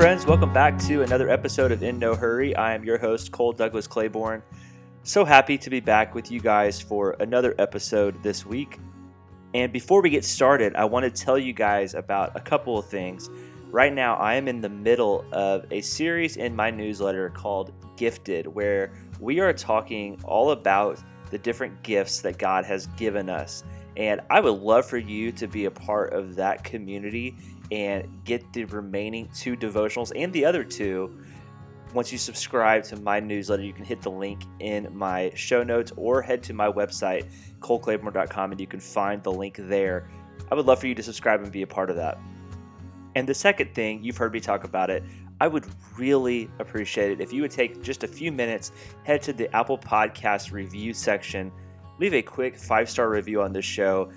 friends. Welcome back to another episode of In No Hurry. I am your host, Cole Douglas Claiborne. So happy to be back with you guys for another episode this week. And before we get started, I want to tell you guys about a couple of things. Right now, I am in the middle of a series in my newsletter called Gifted, where we are talking all about the different gifts that God has given us. And I would love for you to be a part of that community and get the remaining two devotionals and the other two. Once you subscribe to my newsletter, you can hit the link in my show notes or head to my website, coleclaiborne.com, and you can find the link there. I would love for you to subscribe and be a part of that. And the second thing, you've heard me talk about it, I would really appreciate it if you would take just a few minutes, head to the Apple Podcast review section, leave a quick five star review on this show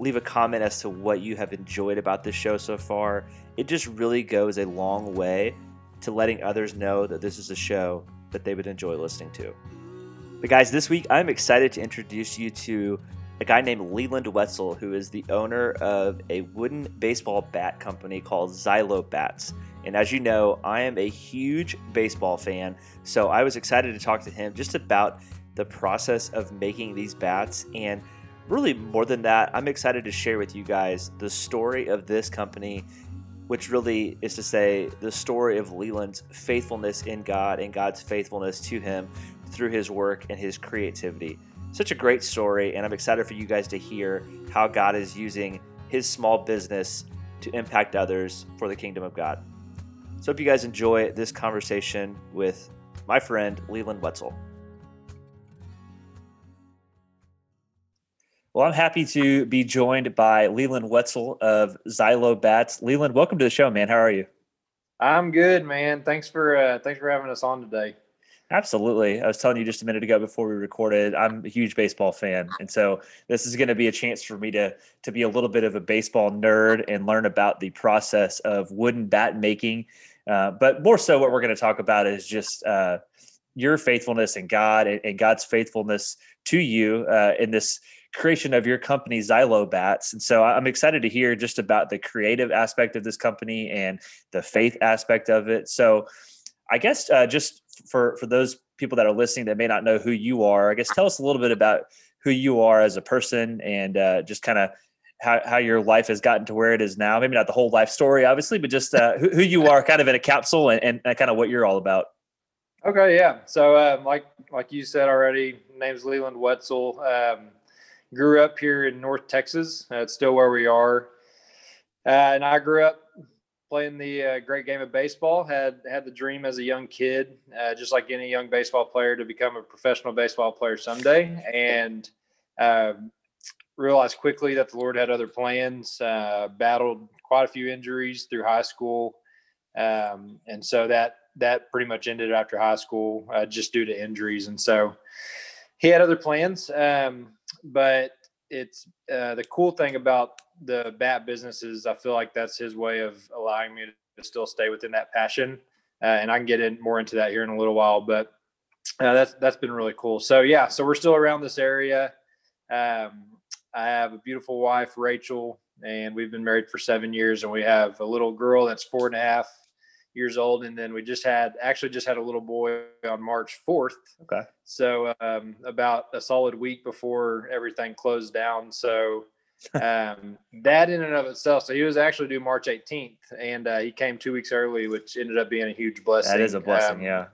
leave a comment as to what you have enjoyed about this show so far. It just really goes a long way to letting others know that this is a show that they would enjoy listening to. But, guys, this week I'm excited to introduce you to a guy named Leland Wetzel, who is the owner of a wooden baseball bat company called Xylo Bats. And as you know, I am a huge baseball fan, so I was excited to talk to him just about the process of making these bats and really more than that, I'm excited to share with you guys the story of this company, which really is to say the story of Leland's faithfulness in God and God's faithfulness to him through his work and his creativity. Such a great story, and I'm excited for you guys to hear how God is using his small business to impact others for the kingdom of God. So, hope you guys enjoy this conversation with my friend Leland Wetzel. Well, I'm happy to be joined by Leland Wetzel of Xylo Bats. Leland, welcome to the show, man. How are you? I'm good, man. Thanks for uh, thanks for having us on today. Absolutely. I was telling you just a minute ago before we recorded, I'm a huge baseball fan. And so this is going to be a chance for me to to be a little bit of a baseball nerd and learn about the process of wooden bat making. Uh, but more so what we're going to talk about is just uh, your faithfulness in God and, and God's faithfulness to you uh, in this creation of your company, Xylo Bats. And so I'm excited to hear just about the creative aspect of this company and the faith aspect of it. So I guess uh, just for for those people that are listening that may not know who you are, I guess tell us a little bit about who you are as a person and uh, just kind of how, how your life has gotten to where it is now. Maybe not the whole life story, obviously, but just uh, who, who, you are kind of in a capsule and, and, kind of what you're all about. Okay, yeah. So um, like like you said already, name's Leland Wetzel. Um, grew up here in North Texas. That's still where we are. Uh, and I grew up playing the uh, great game of baseball. Had had the dream as a young kid, uh, just like any young baseball player, to become a professional baseball player someday. And um, realized quickly that the Lord had other plans. Uh, battled quite a few injuries through high school, um, and so that that pretty much ended after high school, uh, just due to injuries. And so he had other plans. Um, but it's uh, the cool thing about the bat business is I feel like that's his way of allowing me to still stay within that passion. Uh, and I can get in more into that here in a little while, but uh, that's that's been really cool. So yeah, so we're still around this area. Um, I have a beautiful wife, Rachel, and we've been married for seven years, and we have a little girl that's four and a half years old, and then we just had actually just had a little boy on March fourth. Okay. So um, about a solid week before everything closed down. So um, that in and of itself. So he was actually due March 18th, and uh, he came two weeks early, which ended up being a huge blessing. That is a blessing, um, yeah.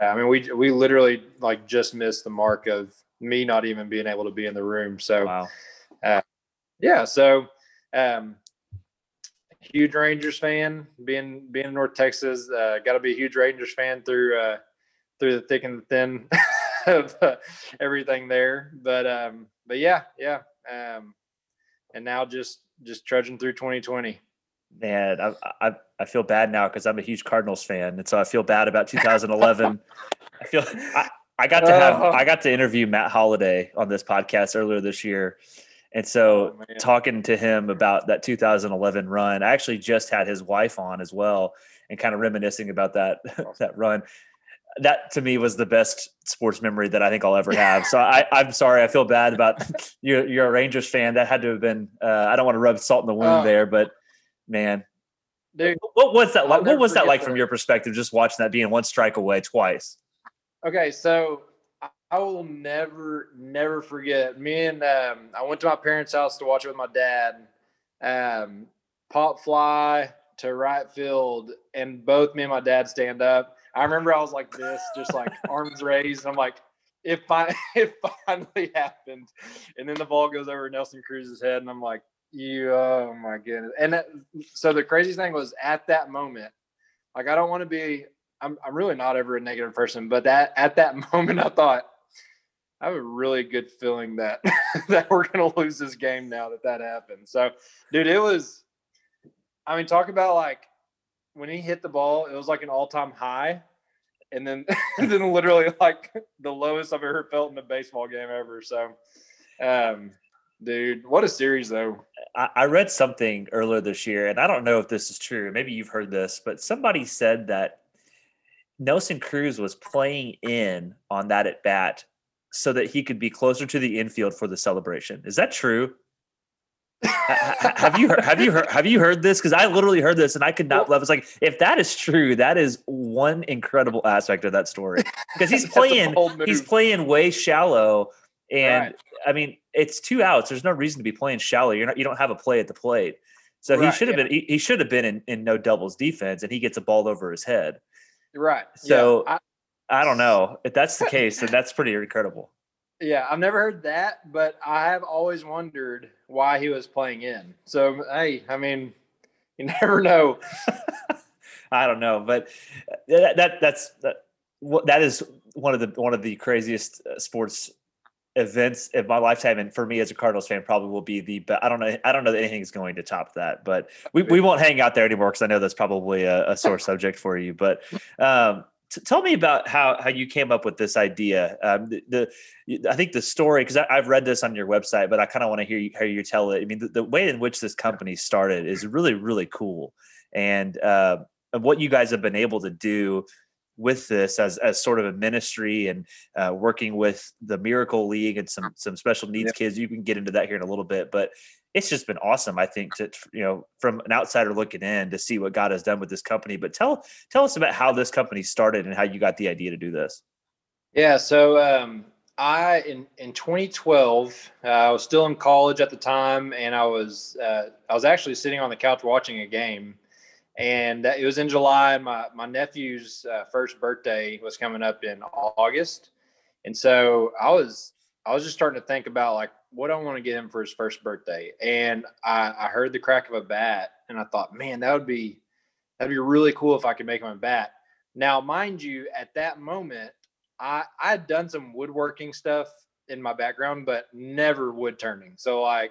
I mean, we we literally like just missed the mark of me not even being able to be in the room. So, wow. uh, yeah. So, um, huge Rangers fan. Being being in North Texas, uh, got to be a huge Rangers fan through uh, through the thick and the thin of uh, everything there. But um, but yeah, yeah. Um, and now just just trudging through 2020. Man, I I, I feel bad now because I'm a huge Cardinals fan, and so I feel bad about 2011. I feel I, I got to have I got to interview Matt Holliday on this podcast earlier this year, and so oh, talking to him about that 2011 run, I actually just had his wife on as well and kind of reminiscing about that that run. That to me was the best sports memory that I think I'll ever have. So I, I'm sorry, I feel bad about you're you're a Rangers fan. That had to have been. Uh, I don't want to rub salt in the wound uh, there, but man, Dude, what was that like? What was that like from your perspective, just watching that being one strike away twice? Okay, so I- I will never, never forget. Me and um, I went to my parents' house to watch it with my dad. Um, pop fly to right field, and both me and my dad stand up. I remember I was like this, just like arms raised. and I'm like, it, fi- it finally happened, and then the ball goes over Nelson Cruz's head, and I'm like, you, oh my goodness. And that, so the craziest thing was at that moment, like I don't want to be I'm I'm really not ever a negative person, but that at that moment I thought I have a really good feeling that that we're gonna lose this game now that that happened. So, dude, it was. I mean, talk about like when he hit the ball, it was like an all time high, and then then literally like the lowest I've ever felt in a baseball game ever. So, um, dude, what a series though. I, I read something earlier this year, and I don't know if this is true. Maybe you've heard this, but somebody said that Nelson Cruz was playing in on that at bat so that he could be closer to the infield for the celebration. Is that true? Ha- ha- have you heard, have you heard have you heard this? Because I literally heard this and I could not believe. It's like if that is true, that is one incredible aspect of that story. Because he's playing he's playing way shallow, and Right. I mean it's two outs. There's no reason to be playing shallow. You're not you don't have a play at the plate. So he should have yeah. been he, he should have been in, in no doubles defense, and he gets a ball over his head. right. So- yeah, I, don't know if that's the case, then that's pretty incredible. Yeah, I've never heard that, but I have always wondered why he was playing in. So, hey, I mean, you never know. I don't know, but uh, that, that that's that, that is one of the one of the craziest uh, sports events of my lifetime, and for me as a Cardinals fan, probably will be the. But I don't know. I don't know that anything's going to top that. But we, we won't hang out there anymore because I know that's probably a, a sore subject for you. But um, t- tell me about how how you came up with this idea. Um, the, the I think the story because I've read this on your website, but I kind of want to hear you, hear you tell it. I mean, the, the way in which this company started is really really cool, and uh, what you guys have been able to do with this as, as sort of a ministry and uh, working with the Miracle League and some some special needs Yep. kids. You can get into that here in a little bit, but it's just been awesome. I think to you know from an outsider looking in to see what God has done with this company. But tell tell us about how this company started and how you got the idea to do this. Yeah, so um, I in in 2012, uh, I was still in college at the time, and I was uh, I was actually sitting on the couch watching a game, and it was in July. And my my nephew's uh, first birthday was coming up in August, and so I was I was just starting to think about like what I want to get him for his first birthday, and I, I heard the crack of a bat, and I thought, man, that would be that'd be really cool if I could make him a bat. Now, mind you, at that moment, I I had done some woodworking stuff in my background, but never wood turning. So like,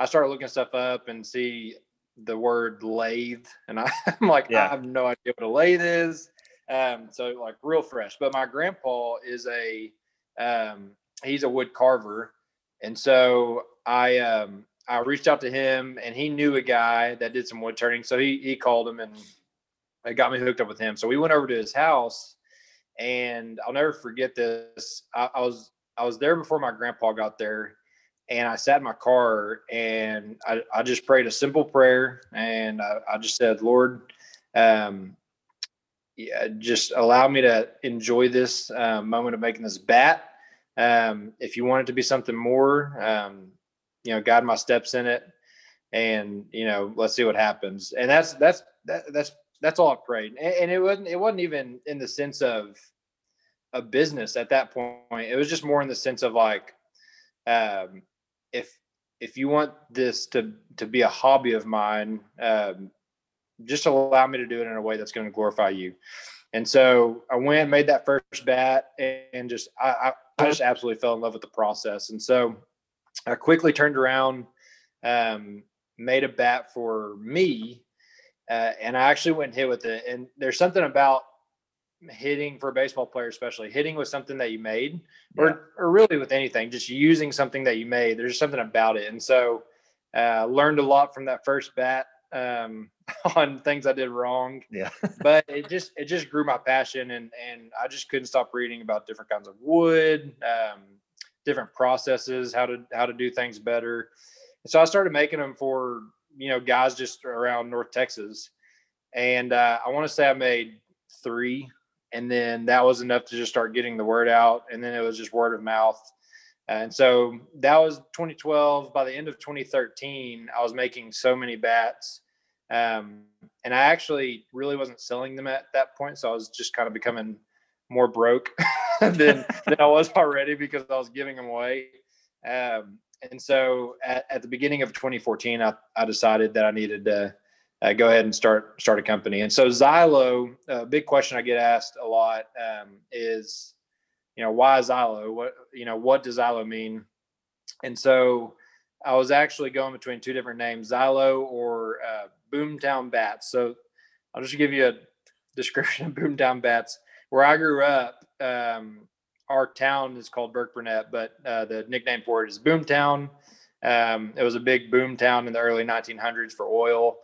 I started looking stuff up and see the word lathe, and I, I'm like, Yeah. I have no idea what a lathe is. Um, so like real fresh. But my grandpa is a um, he's a wood carver, and so I um, I reached out to him, and he knew a guy that did some wood turning, so he he called him and it got me hooked up with him. So we went over to his house, and I'll never forget this. I, I was I was there before my grandpa got there, and I sat in my car and I, I just prayed a simple prayer, and I, I just said, Lord, um, yeah, just allow me to enjoy this uh, moment of making this bat. Um, if you want it to be something more, um, you know, guide my steps in it, and you know, let's see what happens. And that's that's that, that's that's all I prayed, and, and it wasn't it wasn't even in the sense of a business at that point. It was just more in the sense of like, um, if if you want this to to be a hobby of mine, um, just allow me to do it in a way that's going to glorify you. And so I went, made that first bat, and just I, I, just absolutely fell in love with the process. And so I quickly turned around, um, made a bat for me, uh, and I actually went and hit with it. And there's something about hitting for a baseball player, especially hitting with something that you made, or Yeah. or really with anything, just using something that you made. There's something about it, and so uh, learned a lot from that first bat um, on things I did wrong. Yeah. but it just it just grew my passion, and and I just couldn't stop reading about different kinds of wood, um, different processes, how to how to do things better. And so I started making them for you know guys just around North Texas. and uh, I want to say I made three, and then that was enough to just start getting the word out, and then it was just word of mouth. And so that was 2012. By the end of 2013, I was making so many bats. Um, and I actually really wasn't selling them at that point. So I was just kind of becoming more broke than, than I was already because I was giving them away. Um, and so at, at, the beginning of 2014, I, I decided that I needed to uh, go ahead and start start a company. And so Xylo, a big question I get asked a lot um, is, you know, why Xylo? What you know, what does Xylo mean? And so I was actually going between two different names, Xylo or uh, Boomtown Bats. So I'll just give you a description of Boomtown Bats. Where I grew up, um, our town is called Burkburnett, but uh, the nickname for it is Boomtown. Um, it was a big boom town in the early 1900s for oil.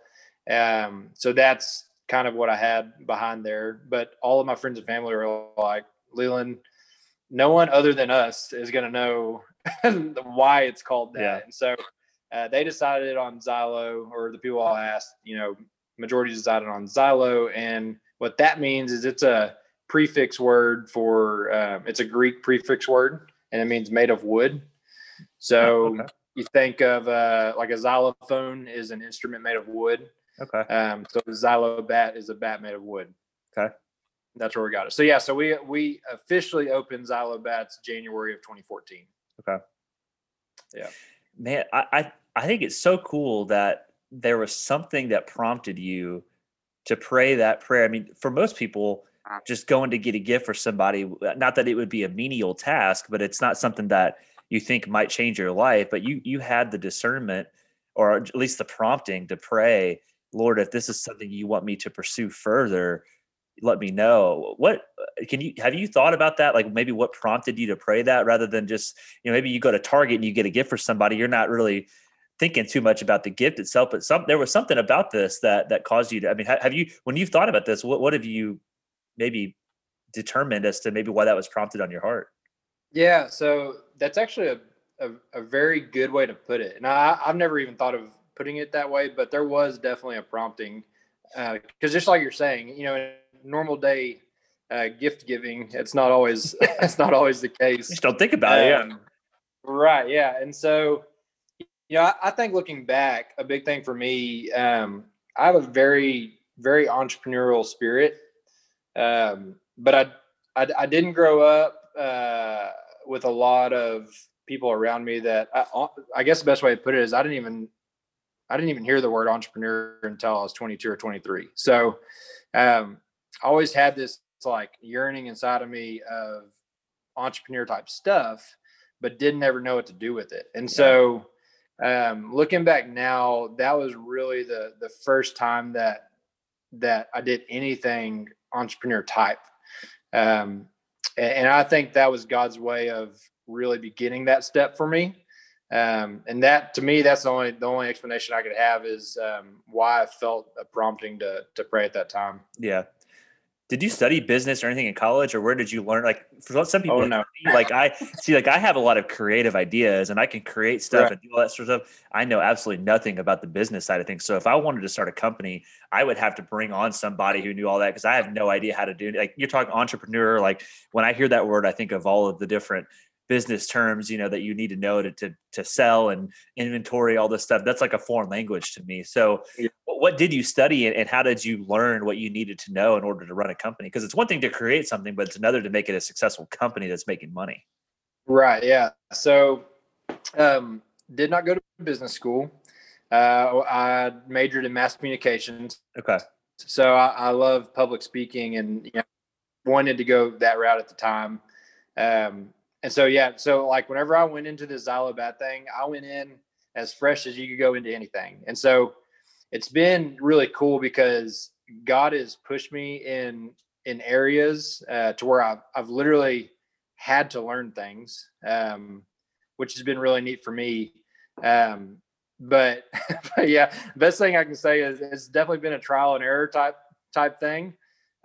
Um, so that's kind of what I had behind there. But all of my friends and family were like, Leland, no one other than us is going to know why it's called that. Yeah. And so uh, they decided on Xylo, or the people I asked, you know, majority decided on Xylo. And what that means is it's a prefix word for um, it's a Greek prefix word, and it means made of wood. So okay. you think of uh, like a xylophone is an instrument made of wood. Okay. Um, so the xylo bat is a bat made of wood. Okay. That's where we got it. So yeah, so we we officially opened Xylo Bats January of 2014. Okay. Yeah. Man, I, I I think it's so cool that there was something that prompted you to pray that prayer. I mean, for most people, just going to get a gift for somebody, uh, not that it would be a menial task, but it's not something that you think might change your life. But you you had the discernment, or at least the prompting to pray, Lord, if this is something you want me to pursue further, let me know. What uh, can you have you thought about that? Like maybe what prompted you to pray that rather than just, you know, maybe you go to Target and you get a gift for somebody, you're not really thinking too much about the gift itself, but some there was something about this that that caused you to. I mean, have you when you've thought about this, what what have you maybe determined as to maybe why that was prompted on your heart? Yeah, so that's actually a a, a very good way to put it, and I, I've never even thought of putting it that way, but there was definitely a prompting because uh, just like you're saying, you know, normal day uh, gift giving, it's not always it's not always the case. Just don't think about um, it. Yeah. Um, right. Yeah. And so you know, I, I, think looking back, a big thing for me, um, I have a very, very entrepreneurial spirit. Um, but I, I, I, didn't grow up uh, with a lot of people around me that I, I guess the best way to put it is I didn't even, I didn't even hear the word entrepreneur until I was 22 or 23. So, um, I always had this like yearning inside of me of entrepreneur type stuff, but didn't ever know what to do with it. And yeah. so, um, looking back now, that was really the the first time that that I did anything entrepreneur type. Um, and, and, I think that was God's way of really beginning that step for me. Um, and that to me, that's the only the only explanation I could have is um, why I felt a prompting to to pray at that time. Yeah, did you study business or anything in college or where did you learn like for some oh, people oh, no. like i see like i have a lot of creative ideas and i can create stuff right. and do all that sort of stuff i know absolutely nothing about the business side of things so if i wanted to start a company i would have to bring on somebody who knew all that because i have no idea how to do it like you're talking entrepreneur like when i hear that word i think of all of the different business terms you know that you need to know to to, to sell and inventory all this stuff that's like a foreign language to me. So yeah. what did you study and how did you learn what you needed to know in order to run a company? Because it's one thing to create something but it's another to make it a successful company that's making money. Right yeah. So um, did not go to business school. Uh, i majored in mass communications. Okay. So I, I love public speaking and you know, wanted to go that route at the time. Um, and so yeah, so like whenever I went into the Xylobat thing, I went in as fresh as you could go into anything. And so it's been really cool because God has pushed me in in areas uh, to where I've I've literally had to learn things, um, which has been really neat for me. Um, but, but yeah, best thing I can say is it's definitely been a trial and error type type thing.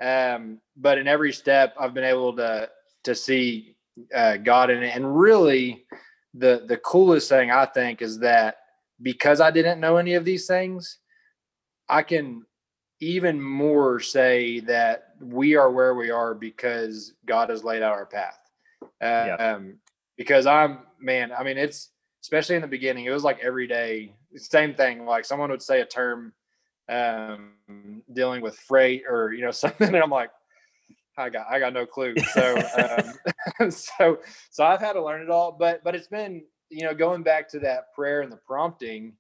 Um, but in every step, I've been able to to see uh, God in it. And really, the the coolest thing I think is that because I didn't know any of these things, I can even more say that we are where we are because God has laid out our path. Uh, yeah. Um, because I'm man, I mean, it's especially in the beginning, it was like every day, same thing. Like someone would say a term um, dealing with freight or you know something, and I'm like, I got I got no clue. So um, so so I've had to learn it all, but but it's been you know going back to that prayer and the prompting.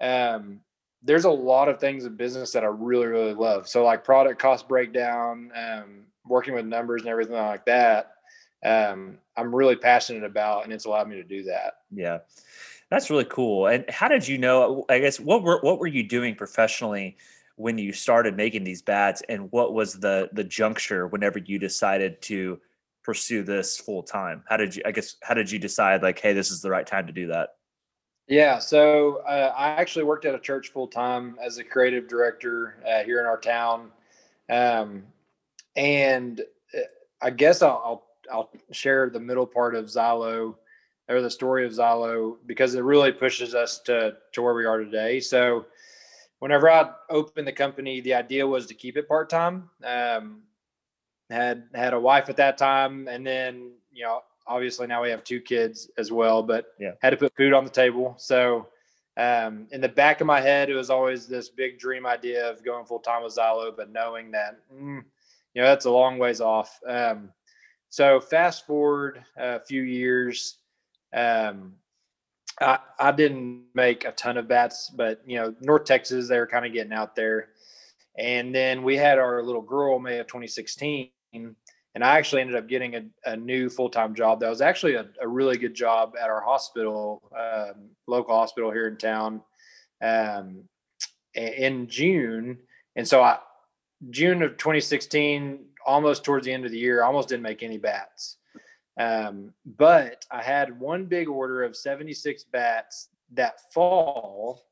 Um, there's a lot of things in business that I really really love. So like product cost breakdown, um, working with numbers and everything like that. Um, I'm really passionate about, and it's allowed me to do that. Yeah, that's really cool. And how did you know? I guess what were what were you doing professionally when you started making these bats, and what was the the juncture whenever you decided to pursue this full time? How did you? I guess how did you decide like, hey, this is the right time to do that? Yeah, so uh, I actually worked at a church full time as a creative director uh, here in our town, um, and uh, I guess I'll, I'll I'll share the middle part of Xylo or the story of Xylo because it really pushes us to to where we are today. So whenever I opened the company, the idea was to keep it part time. Um, had had a wife at that time, and then you know obviously now we have two kids as well, but yeah. had to put food on the table. So um, in the back of my head, it was always this big dream idea of going full time with Xylo, but knowing that mm, you know that's a long ways off. Um, so fast forward a few years, um, I, I didn't make a ton of bats, but you know, North Texas, they were kind of getting out there. And then we had our little girl May of 2016, and I actually ended up getting a, a new full time job. That was actually a, a, really good job at our hospital, um, local hospital here in town, um, in June. And so I, June of 2016, almost towards the end of the year, almost didn't make any bats. Um, but I had one big order of 76 bats that fall.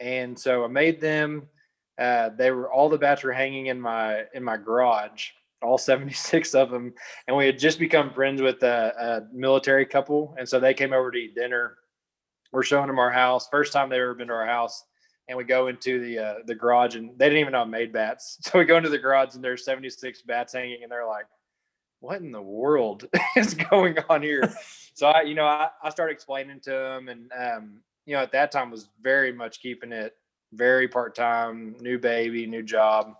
And so I made them. Uh, they were all the bats were hanging in my in my garage, all 76 of them. And we had just become friends with a, a military couple, and so they came over to eat dinner. We're showing them our house. First time they've ever been to our house and we go into the uh, the garage and they didn't even know I made bats. So we go into the garage and there's 76 bats hanging and they're like, what in the world is going on here? so I, you know, I, I started explaining to them and, um, you know, at that time was very much keeping it very part-time, new baby, new job.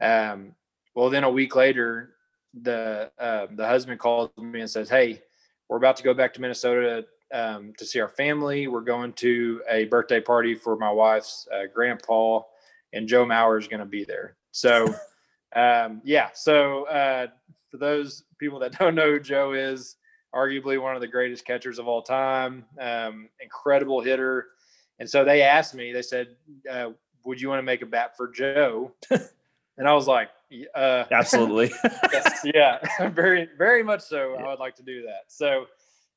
Um, well, then a week later, the, uh, the husband calls me and says, Hey, we're about to go back to Minnesota um, to see our family. We're going to a birthday party for my wife's uh, grandpa, and Joe Mauer is going to be there. So, um, yeah. So, uh, for those people that don't know who Joe is, arguably one of the greatest catchers of all time, um, incredible hitter. And so they asked me, they said, uh, Would you want to make a bat for Joe? and I was like, uh, Absolutely. yes, yeah, very, very much so. Yeah. I would like to do that. So,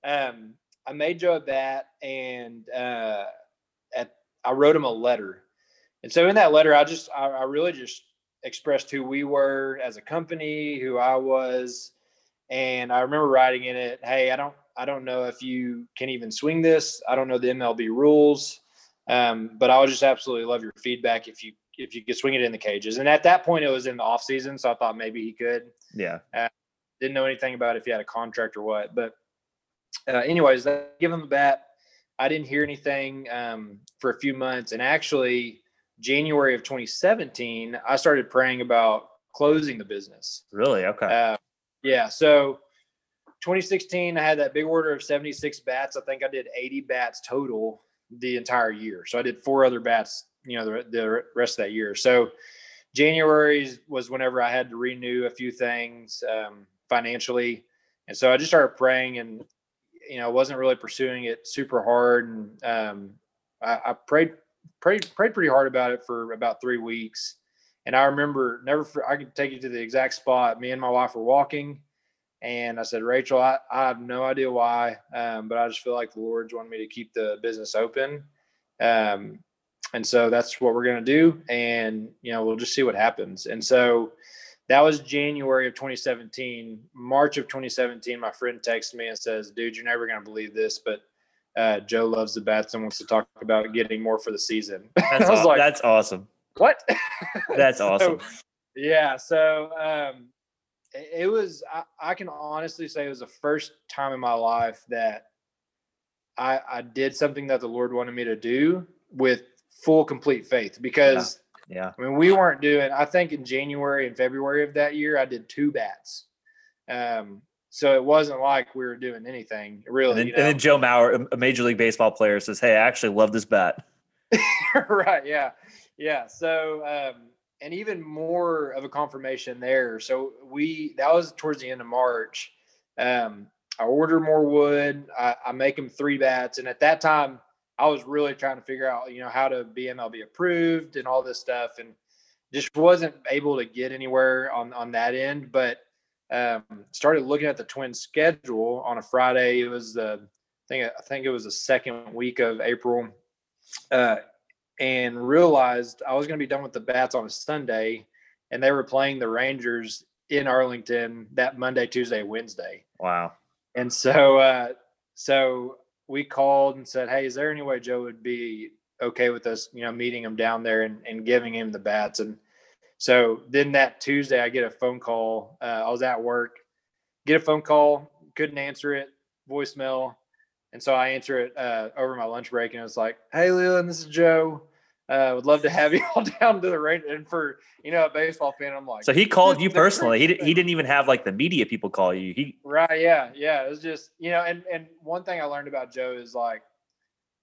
um, I made Joe a bat and uh, at, I wrote him a letter. And so in that letter, I just, I, I really just expressed who we were as a company, who I was. And I remember writing in it, Hey, I don't, I don't know if you can even swing this. I don't know the MLB rules. Um, but I would just absolutely love your feedback if you, if you could swing it in the cages. And at that point it was in the off season. So I thought maybe he could, yeah. Uh, didn't know anything about if he had a contract or what, but uh, anyways, I give him the bat. I didn't hear anything um, for a few months, and actually, January of 2017, I started praying about closing the business. Really? Okay. Uh, yeah. So 2016, I had that big order of 76 bats. I think I did 80 bats total the entire year. So I did four other bats, you know, the, the rest of that year. So January was whenever I had to renew a few things um, financially. And so I just started praying and you know, I wasn't really pursuing it super hard. And um, I, I, prayed, prayed, prayed pretty hard about it for about three weeks. And I remember never, I can take you to the exact spot. Me and my wife were walking and I said, Rachel, I, I have no idea why, um, but I just feel like the Lord's wanted me to keep the business open. Um, and so that's what we're going to do. And, you know, we'll just see what happens. And so, that was January of 2017. March of 2017, my friend texts me and says, "Dude, you're never gonna believe this, but uh, Joe loves the bats and wants to talk about getting more for the season." That's, was like, "That's awesome." what? That's so, awesome. Yeah. So um, it, it was, I, I, can honestly say it was the first time in my life that I, I did something that the Lord wanted me to do with full, complete faith because. Yeah. Yeah. I mean, we weren't doing, I think in January and February of that year, I did two bats. Um, so it wasn't like we were doing anything really. And then, you know? and then Joe Mauer, a Major League Baseball player, says, "Hey, I actually love this bat." right. Yeah. Yeah. So, um, and even more of a confirmation there. So we that was towards the end of March. Um, I order more wood. I, I make them three bats, and at that time, I was really trying to figure out, you know, how to be MLB approved and all this stuff, and just wasn't able to get anywhere on on that end. But um, started looking at the Twins' schedule on a Friday. It was the I think I think it was the second week of April, uh, and realized I was going to be done with the bats on a Sunday, and they were playing the Rangers in Arlington that Monday, Tuesday, Wednesday. Wow! And so, uh, so we called and said, "Hey, is there any way Joe would be okay with us, you know, meeting him down there and, and giving him the bats?" And so then that Tuesday, I get a phone call. Uh, I was at work, get a phone call, couldn't answer it, voicemail. And so I answer it uh, over my lunch break, and it's like, "Hey, Leland, this is Joe. Uh, would love to have you all down to the range." And for you know a baseball fan, I'm like, so he called you personally. He he didn't even have like the media people call you. He right, yeah, yeah. It was just you know, and and one thing I learned about Joe is like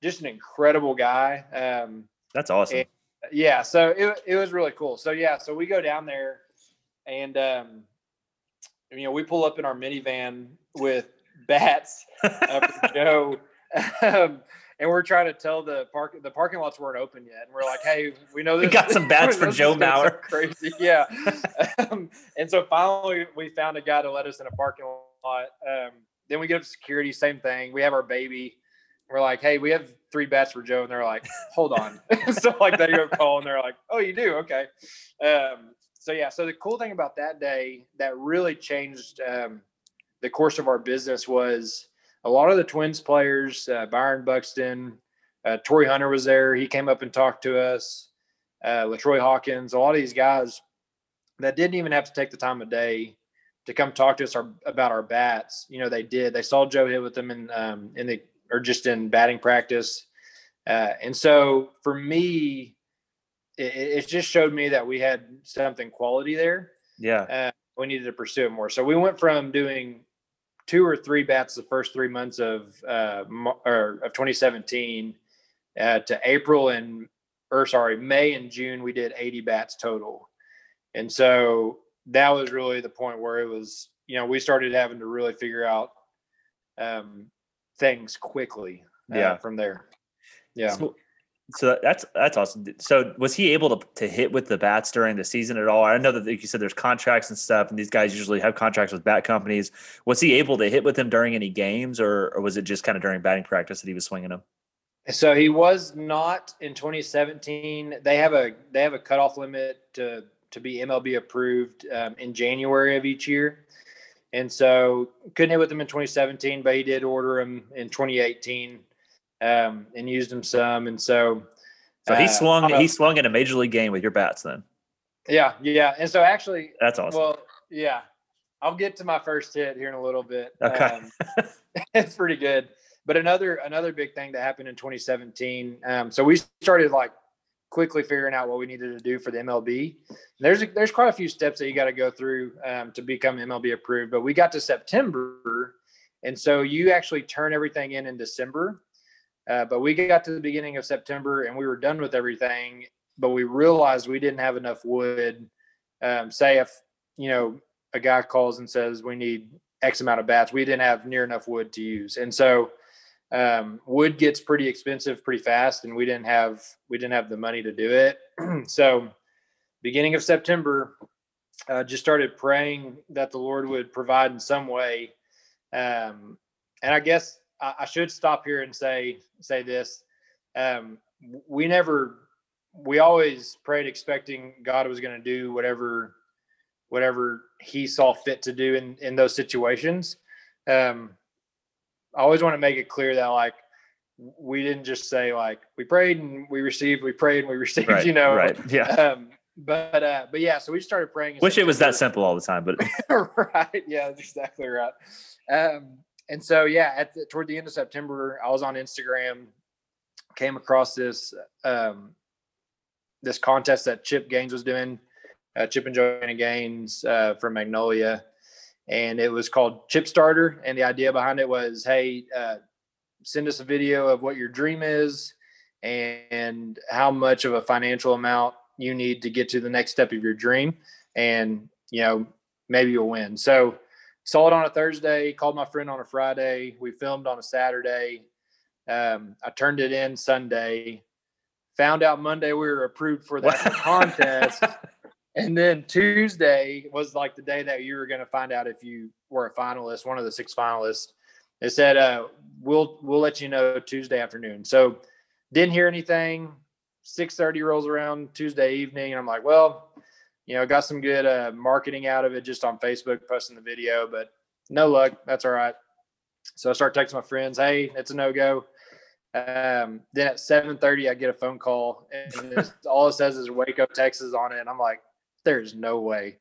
just an incredible guy. Um, That's awesome. And, yeah, so it it was really cool. So yeah, so we go down there, and um, you know we pull up in our minivan with bats uh, Joe, um, and we're trying to tell the park the parking lots weren't open yet, and we're like, hey, we know this. We got some bats for Joe Mauer. Crazy, yeah. um, and so finally, we found a guy to let us in a parking lot. Um, then we get up to security, same thing. We have our baby we're like, hey, we have three bats for Joe, and they're like, hold on. so like they go call and they're like, oh, you do, okay. Um, so yeah, so the cool thing about that day that really changed um, the course of our business was a lot of the Twins players, uh, Byron Buxton, uh, Hunter was there. He came up and talked to us. Uh, LaTroy Hawkins, a lot of these guys that didn't even have to take the time of day to come talk to us our, about our bats. You know, they did. They saw Joe hit with them in um, in the or just in batting practice. Uh, and so for me, it, it, just showed me that we had something quality there. Yeah. Uh, we needed to pursue it more. So we went from doing two or three bats the first three months of uh, or of 2017 uh, to April and or sorry May and June we did 80 bats total, and so that was really the point where it was you know we started having to really figure out um, things quickly. Uh, yeah. From there. Yeah. So, so, that's that's awesome. So was he able to, to hit with the bats during the season at all? I know that like you said there's contracts and stuff, and these guys usually have contracts with bat companies. Was he able to hit with them during any games, or, or was it just kind of during batting practice that he was swinging them? So he was not in 2017. They have a they have a cutoff limit to to be MLB approved um, in January of each year. And so couldn't hit with him in 2017, but he did order him in 2018 um, and used him some. And so, so he uh, swung he swung in a major league game with your bats then. Yeah, yeah. And so actually, that's awesome. Well, yeah, I'll get to my first hit here in a little bit. Okay, um, it's pretty good. But another another big thing that happened in 2017. Um, so we started like quickly figuring out what we needed to do for the MLB. There's a, there's quite a few steps that you got to go through um, to become MLB approved. But we got to September, and so you actually turn everything in in December. Uh, but we got to the beginning of September and we were done with everything. But we realized we didn't have enough wood. Um, say if you know a guy calls and says we need X amount of bats, we didn't have near enough wood to use, and so um, wood gets pretty expensive pretty fast and we didn't have we didn't have the money to do it. So beginning of september uh, just started praying that the lord would provide in some way. Um, and i guess I, I, should stop here and say say this. Um, we never we always prayed expecting god was going to do whatever whatever he saw fit to do in in those situations. Um, I always want to make it clear that like we didn't just say like we prayed and we received, we prayed and we received, Right, you know. right. Yeah. Um, but uh, but yeah, so we started praying. in Wish it was that simple all the time, but right. Yeah, that's exactly right. Um, and so yeah, at the, toward the end of September, I was on Instagram, came across this um, this contest that Chip Gaines was doing, uh, Chip and Joanna Gaines uh, from Magnolia, and it was called Chip Starter. And the idea behind it was, hey, uh, send us a video of what your dream is and how much of a financial amount you need to get to the next step of your dream, and you know maybe you'll win. So saw it on a Thursday, called my friend on a Friday. We filmed on a Saturday. Um, I turned it in Sunday. Found out Monday we were approved for that contest. And then Tuesday was like the day that you were going to find out if you were a finalist, one of the six finalists. They said, uh, "We'll we'll let you know Tuesday afternoon." So didn't hear anything. Six thirty rolls around Tuesday evening, and I'm like, "Well, you know, got some good uh, marketing out of it just on Facebook, posting the video, but no luck. That's all right." So I start texting my friends, "Hey, it's a no go." Um, then at seven thirty, I get a phone call, and all it says is Waco, Texas on it, and I'm like, "There's no way."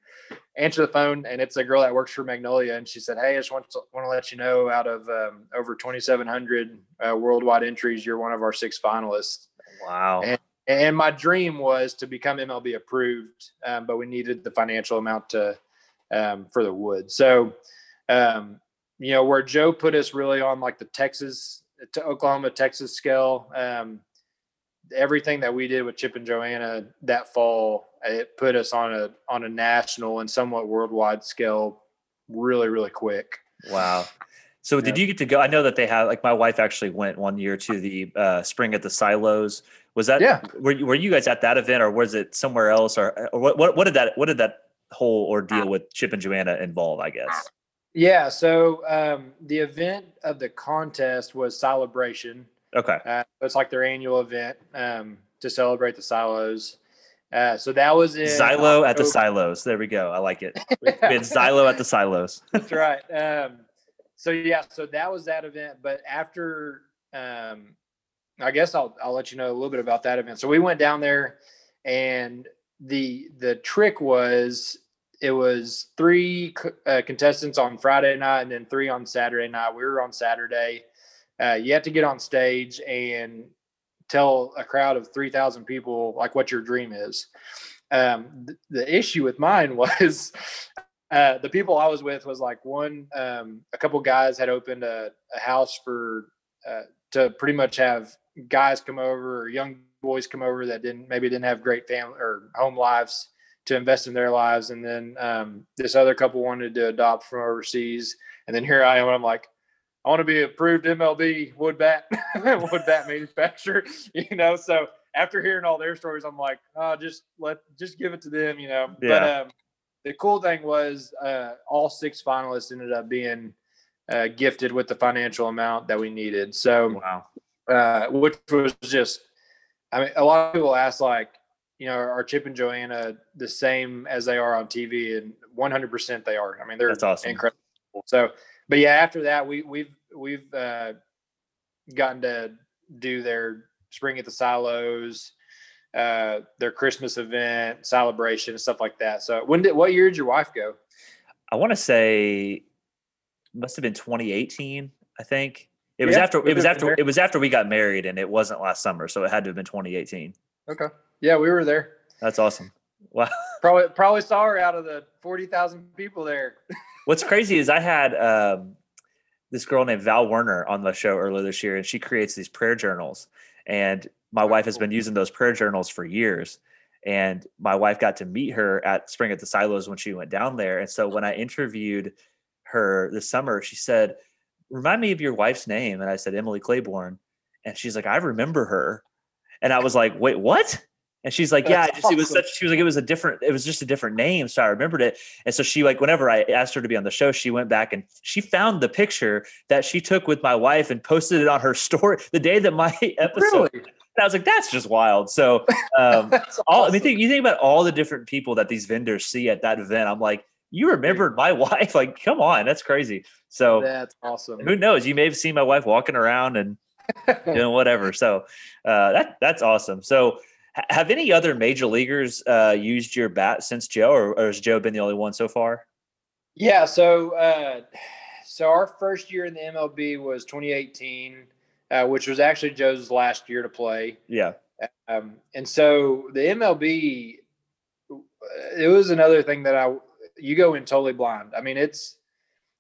Answer the phone, and it's a girl that works for Magnolia, and she said, "Hey, I just want to, want to let you know, out of um, over 2,700 uh, worldwide entries, you're one of our six finalists." wow. And- And my dream was to become MLB approved, um, but we needed the financial amount to um, for the wood. So, um, you know, where Joe put us really on like the Texas to Oklahoma Texas scale. Um, everything that we did with Chip and Joanna that fall, it put us on a on a national and somewhat worldwide scale, really really quick. Wow. So did you get to go? I know that they have like my wife actually went one year to the uh, spring at the silos. Was that Yeah. Were you, were you guys at that event or was it somewhere else or, or what, what what did that what did that whole ordeal with Chip and Joanna involve? I guess. Yeah. So um, the event of the contest was celebration. Okay. Uh, it's like their annual event um, to celebrate the silos. Uh, so that was in Xylo at the silos. There we go. I like it. Had Xylo at the silos. That's right. Um, so yeah, so that was that event. But after, um, I guess I'll I'll let you know a little bit about that event. So we went down there, and the the trick was it was three uh, contestants on Friday night and then three on Saturday night. We were on Saturday. Uh, you have to get on stage and tell a crowd of 3,000 people like what your dream is. Um, th- the issue with mine was uh, the people I was with was like one, um, a couple guys had opened a, a house for uh, to pretty much have guys come over or young boys come over that didn't maybe didn't have great family or home lives to invest in their lives, and then um, this other couple wanted to adopt from overseas, and then here I am, and I'm like. I want to be approved MLB wood bat wood bat manufacturer, you know. So after hearing all their stories, I'm like, oh, just let just give it to them, you know. But Yeah. um, the cool thing was uh, all six finalists ended up being uh, gifted with the financial amount that we needed. So, Wow. uh, which was just, I mean, a lot of people ask like, you know, are Chip and Joanna the same as they are on TV? And 100% they are. I mean, they're That's awesome. incredible. So, but yeah, after that, we we've we've uh, gotten to do their spring at the silos, uh, their Christmas event, celebration, and stuff like that. So, when did what year did your wife go? I want to say must have been 2018. I think it was Yeah, after it was after it was after we got married, and it wasn't last summer, so it had to have been 2018. Okay, yeah, we were there. That's awesome. Wow. Probably probably saw her out of the forty thousand people there. What's crazy is I had um, this girl named Val Woerner on the show earlier this year, and she creates these prayer journals. And my wife has been using those prayer journals for years. And my wife got to meet her at Spring at the Silos when she went down there. And so when I interviewed her this summer, she said, Remind me of your wife's name. And I said, Emily Claiborne. And she's like, I remember her. And I was like, Wait, what? And she's like, Yeah, That's just, it was such, she was like, It was a different, it was just a different name. So I remembered it. And so she like whenever I asked her to be on the show, she went back and she found the picture that she took with my wife and posted it on her story the day that my episode. Really? And I was like, that's just wild. So um, all I mean, think you think about all the different people that these vendors see at that event. I'm like, you remembered my wife? Like, come on, that's crazy. So That's awesome. who knows? You may have seen my wife walking around and doing whatever. So uh, that that's awesome. So have any other major leaguers uh, used your bat since Joe, or, or, has Joe been the only one so far? Yeah. So uh, so our first year in the MLB was 2018, uh, which was actually Joe's last year to play. Yeah. Um, and so the MLB, it was another thing that I you go in totally blind. I mean, it's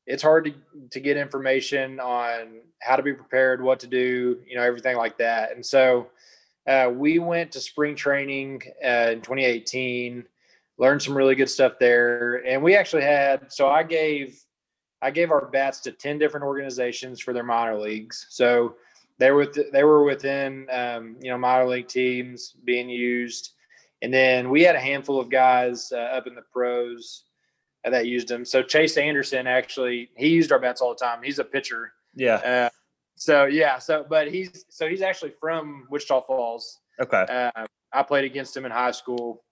it's hard to to get information on how to be prepared, what to do, you know, everything like that. And so uh, we went to spring training uh, in 2018, learned some really good stuff there, and we actually had. So I gave I gave our bats to 10 different organizations for their minor leagues. So they were they were within um, you know minor league teams being used, and then we had a handful of guys uh, up in the pros that used them. So Chase Anderson actually he used our bats all the time. He's a pitcher. Yeah. So yeah. So but he's so he's actually from Wichita Falls. Okay. Uh, I played against him in high school,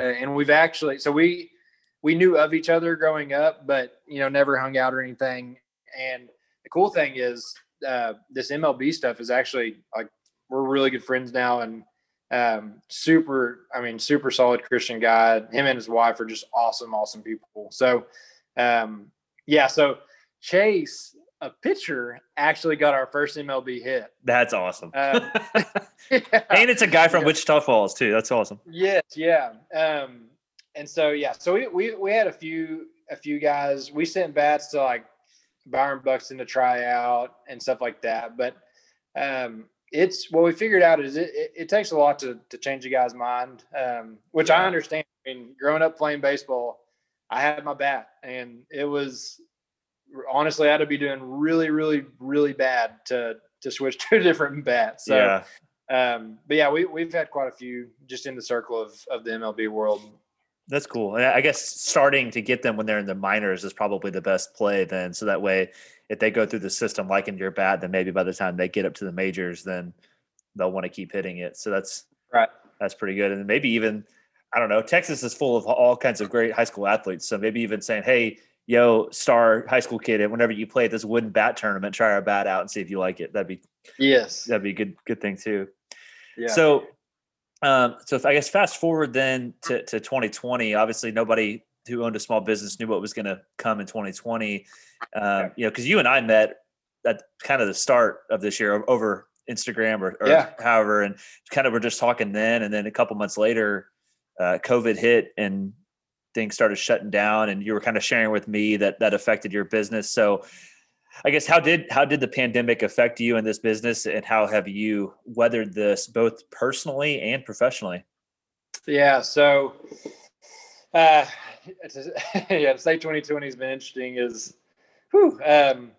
uh, and we've actually so we we knew of each other growing up, but you know never hung out or anything. And the cool thing is uh, this MLB stuff is actually like we're really good friends now and um, super, I mean, super solid Christian guy. Him and his wife are just awesome, awesome people. So, um, yeah, so Chase, a pitcher, actually got our first MLB hit. That's awesome. Um, yeah. And it's a guy from yeah. Wichita Falls too. That's awesome. Yes, yeah. Um, and so yeah, so we, we we had a few a few guys. We sent bats to like Byron Buxton to try out and stuff like that. But um, it's what we figured out is it, it, it, takes a lot to, to change a guy's mind, um, which yeah. I understand. I mean, growing up playing baseball, I had my bat, and it was honestly I had to be doing really, really, really bad to to switch to a different bat. So, yeah. Um, but yeah, we we've had quite a few just in the circle of of the MLB world that's cool. And I guess starting to get them when they're in the minors is probably the best play then. So that way, if they go through the system like in your bat, then maybe by the time they get up to the majors, then they'll want to keep hitting it. So that's right. That's pretty good. And maybe even, I don't know, Texas is full of all kinds of great high school athletes. So maybe even saying, hey, yo, star high school kid, and whenever you play this wooden bat tournament, try our bat out and see if you like it. That'd be yes, that'd be a good good thing too. Yeah. So um, so if I guess fast forward then to, to 2020, obviously nobody who owned a small business knew what was going to come in 2020. Um, you know, because you and I met at kind of the start of this year over Instagram or, or yeah. however, and kind of we're just talking then, and then a couple months later, uh, COVID hit and things started shutting down, and you were kind of sharing with me that that affected your business. So I guess how did how did the pandemic affect you in this business, and how have you weathered this both personally and professionally? Yeah, so uh, yeah, to say 2020 has been interesting is, whew, um,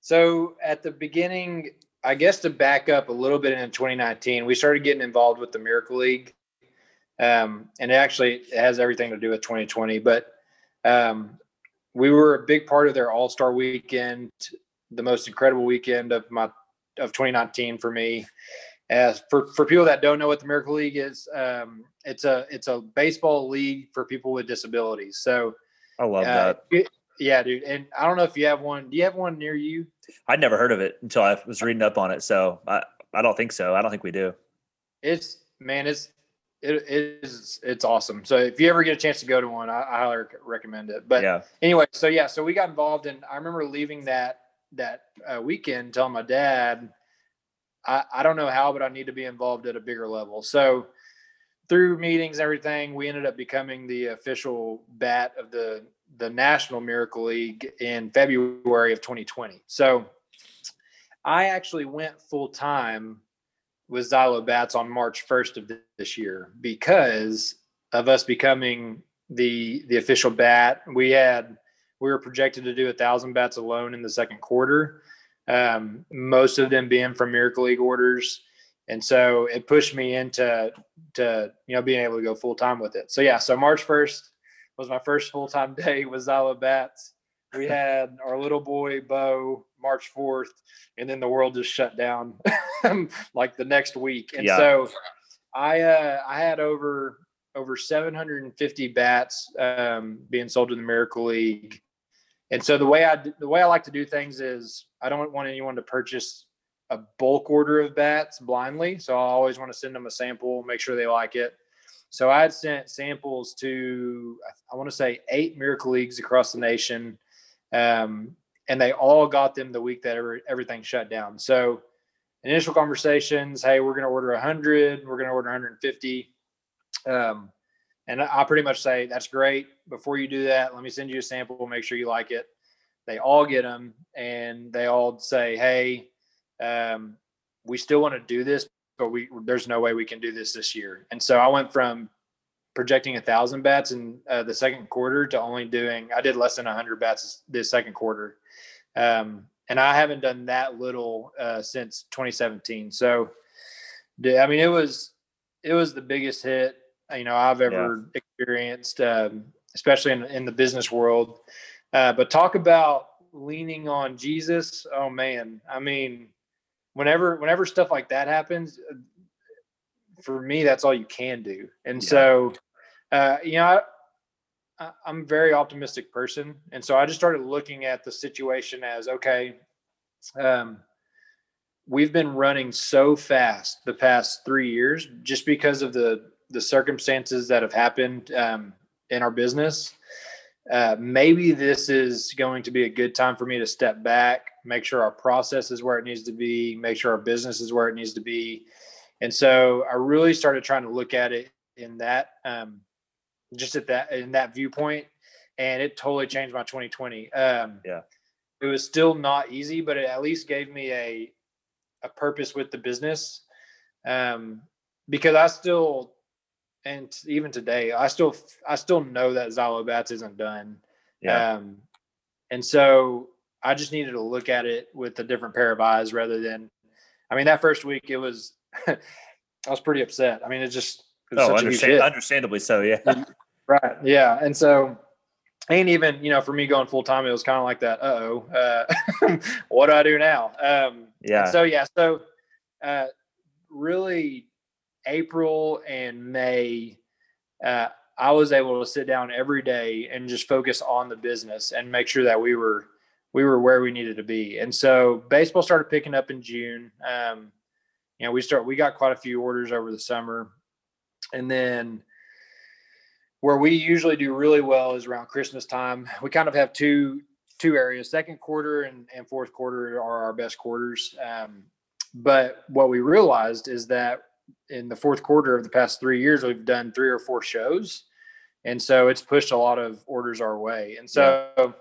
so at the beginning, I guess to back up a little bit in 2019, we started getting involved with the Miracle League, um, and it actually has everything to do with 2020, but um, we were a big part of their All Star Weekend, the most incredible weekend of my of 2019 for me. As for for people that don't know what the Miracle League is, um, it's a it's a baseball league for people with disabilities. So I love uh, that. It, yeah, dude. And I don't know if you have one. Do you have one near you? I'd never heard of it until I was reading up on it. So I, I don't think so. I don't think we do. It's man, it's it is it's awesome. So if you ever get a chance to go to one, I, I highly recommend it. But yeah. anyway, so yeah, so we got involved, and I remember leaving that that uh, weekend telling my dad, I, I don't know how, but I need to be involved at a bigger level. So through meetings, and everything, we ended up becoming the official bat of the the National Miracle League in February of 2020. So I actually went full time with Xylo Bats on March 1st of this year because of us becoming the the official bat. We had we were projected to do a thousand bats alone in the second quarter, um, most of them being from Miracle League orders, and so it pushed me into to you know being able to go full time with it. So yeah, so March 1st was my first full time day with Xylo Bats. We had our little boy Bo March 4th, and then the world just shut down like the next week. And yeah. so I uh, I had over over 750 bats um, being sold to the Miracle League. And so the way I the way I like to do things is I don't want anyone to purchase a bulk order of bats blindly. So I always want to send them a sample, make sure they like it. So I had sent samples to, I want to say eight Miracle Leagues across the nation. Um, and they all got them the week that everything shut down. So initial conversations, hey, we're going to order 100, we're going to order 150. Um, and I pretty much say, that's great. Before you do that, let me send you a sample, make sure you like it. They all get them and they all say, hey, um, we still want to do this, but we there's no way we can do this this year. And so I went from projecting a thousand bats in uh, the second quarter to only doing I did less than hundred bats this second quarter, um, and I haven't done that little uh, since 2017. So, I mean, it was it was the biggest hit you know I've ever yeah. experienced, um, especially in, in the business world. Uh, but talk about leaning on Jesus. Oh man, I mean, whenever whenever stuff like that happens, uh, for me, that's all you can do. And yeah. so, uh, you know, I, I'm a very optimistic person, and so I just started looking at the situation as okay. Um, we've been running so fast the past three years just because of the the circumstances that have happened um, in our business. Uh, maybe this is going to be a good time for me to step back, make sure our process is where it needs to be, make sure our business is where it needs to be. And so I really started trying to look at it in that, um, just at that, in that viewpoint. And it totally changed my 2020. Um, yeah. It was still not easy, but it at least gave me a, a purpose with the business. Um, because I still and even today, I still I still know that Xylobats isn't done. Yeah. Um, and so I just needed to look at it with a different pair of eyes rather than, I mean, that first week it was, I was pretty upset. I mean, it just oh, understand, understandably so, yeah. right, yeah, and so, and even you know, for me going full time, it was kind of like that. Uh-oh, uh what do I do now? Um, yeah. So yeah, so uh, really April and May, uh, I was able to sit down every day and just focus on the business and make sure that we were we were where we needed to be. And so baseball started picking up in June. Um, you know, we start we got quite a few orders over the summer, and then where we usually do really well is around Christmas time. We kind of have two two areas. Second quarter and, and fourth quarter are our best quarters. Um, but what we realized is that in the fourth quarter of the past three years, we've done three or four shows. And so it's pushed a lot of orders our way. And so yeah.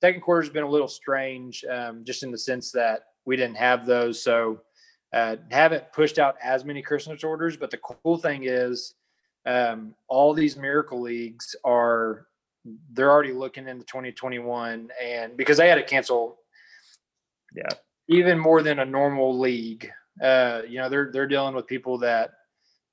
second quarter has been a little strange, um, just in the sense that we didn't have those. So uh, haven't pushed out as many Christmas orders. But the cool thing is, um, all these miracle leagues are they're already looking into 2021 and because they had to cancel yeah even more than a normal league uh, you know, they're they're dealing with people that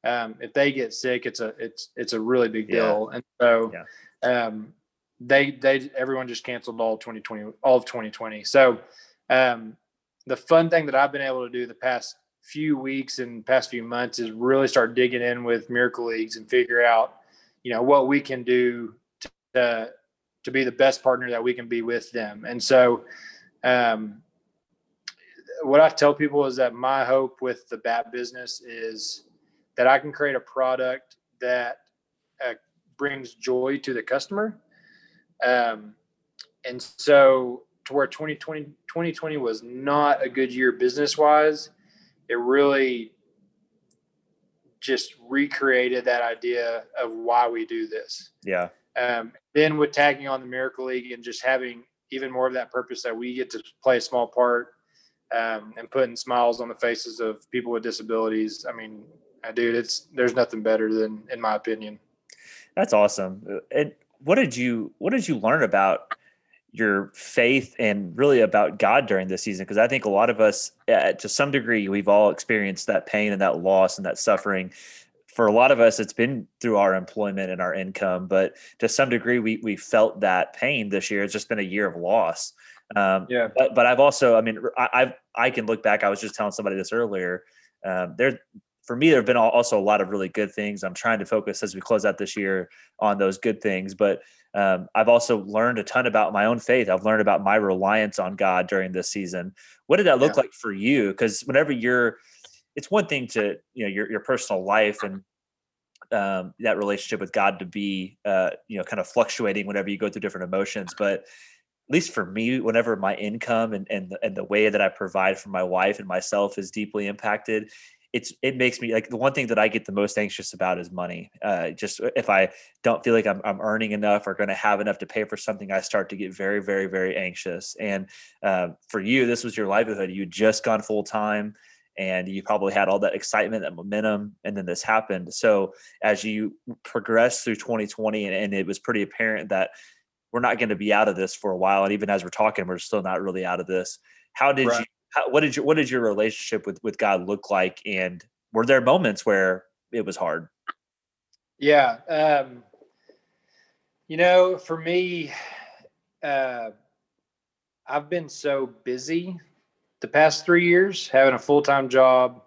um, if they get sick, it's a it's it's a really big deal. Yeah. And so yeah. um, they they everyone just canceled all 2020 all of 2020. So um, the fun thing that I've been able to do the past few weeks and past few months is really start digging in with Miracle Leagues and figure out, you know, what we can do to to be the best partner that we can be with them. And so um, what I tell people is that my hope with the bat business is that I can create a product that uh, brings joy to the customer. Um, and so to where 2020, 2020 was not a good year business wise, it really just recreated that idea of why we do this. Yeah. Um, then with tagging on the Miracle League and just having even more of that purpose that we get to play a small part um, and putting smiles on the faces of people with disabilities. I mean, uh, dude, it's there's nothing better than, in my opinion. That's awesome. And what did you what did you learn about your faith and really about God during this season? Because I think a lot of us, uh, to some degree, we've all experienced that pain and that loss and that suffering. For a lot of us, it's been through our employment and our income, but to some degree, we we felt that pain this year. It's just been a year of loss. Um, yeah. But, but I've also, I mean, I, I've, I can look back. I was just telling somebody this earlier. Um, there, for me, there have been also a lot of really good things. I'm trying to focus as we close out this year on those good things, but um, I've also learned a ton about my own faith. I've learned about my reliance on God during this season. What did that look yeah. like for you? Because whenever you're, it's one thing to you know your your personal life and um, that relationship with God to be uh, you know kind of fluctuating whenever you go through different emotions, but at least for me, whenever my income and and the, and the way that I provide for my wife and myself is deeply impacted, it's it makes me like the one thing that I get the most anxious about is money. Uh, just uh, if I don't feel like I'm, I'm earning enough or going to have enough to pay for something, I start to get very, very, very anxious. And uh, for you, this was your livelihood. You just gone full time, and you probably had all that excitement, that momentum, and then this happened. So as you progress through 2020, and, and it was pretty apparent that we're not going to be out of this for a while, and even as we're talking, we're still not really out of this. How did right. you how, what did your what did your relationship with with God look like, and were there moments where it was hard? Yeah, um, you know, for me, uh, I've been so busy the past three years, having a full time job,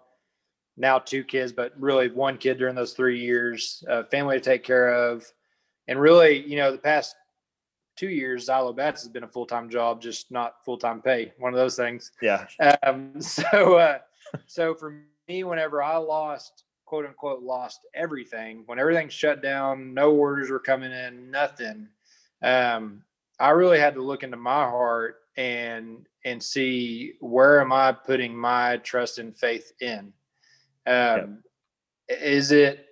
now two kids, but really one kid during those three years, uh, family to take care of, and really, you know, the past two years, Xylo Bats has been a full time job, just not full time pay. One of those things. Yeah. Um, so, uh, so for me, whenever I lost, quote unquote, lost everything, when everything shut down, no orders were coming in, nothing. Um, I really had to look into my heart and and see where am I putting my trust and faith in. Um, Is it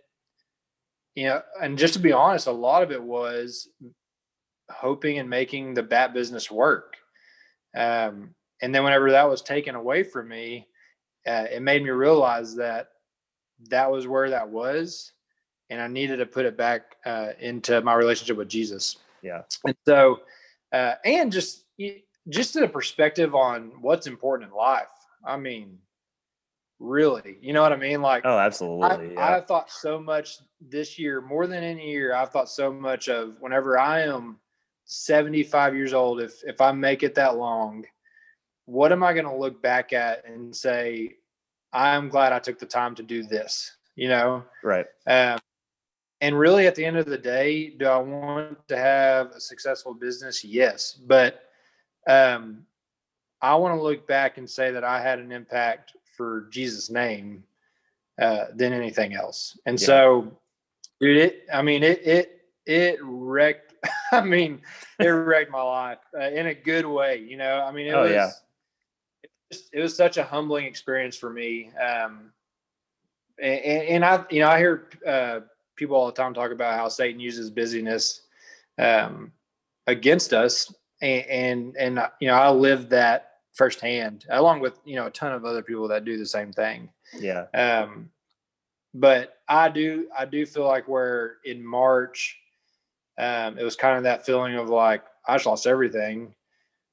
you know, and just to be honest, a lot of it was hoping and making the bat business work. Um, and then whenever that was taken away from me, uh, it made me realize that that was where that was, and I needed to put it back uh, into my relationship with Jesus. Yeah. And so, uh, and just just a perspective on what's important in life. I mean, really, you know what I mean? Like, oh, absolutely. I, yeah. I thought so much this year, more than any year. I've thought so much of whenever I am 75 years old, if if I make it that long, what am I going to look back at and say, I'm glad I took the time to do this, you know? Right. Um, and really, at the end of the day, do I want to have a successful business? Yes. But um, I want to look back and say that I had an impact for Jesus' name uh, than anything else. And yeah. so, dude, it, I mean, it, it, it wrecked I mean, it wrecked my life uh, in a good way. You know, I mean, it oh, was, yeah. it was, it was such a humbling experience for me. Um, and, and I, you know, I hear uh, people all the time talk about how Satan uses busyness um, against us, and, and and you know, I lived that firsthand, along with you know a ton of other people that do the same thing. Yeah. Um, but I do, I do feel like where in March um, it was kind of that feeling of like I just lost everything.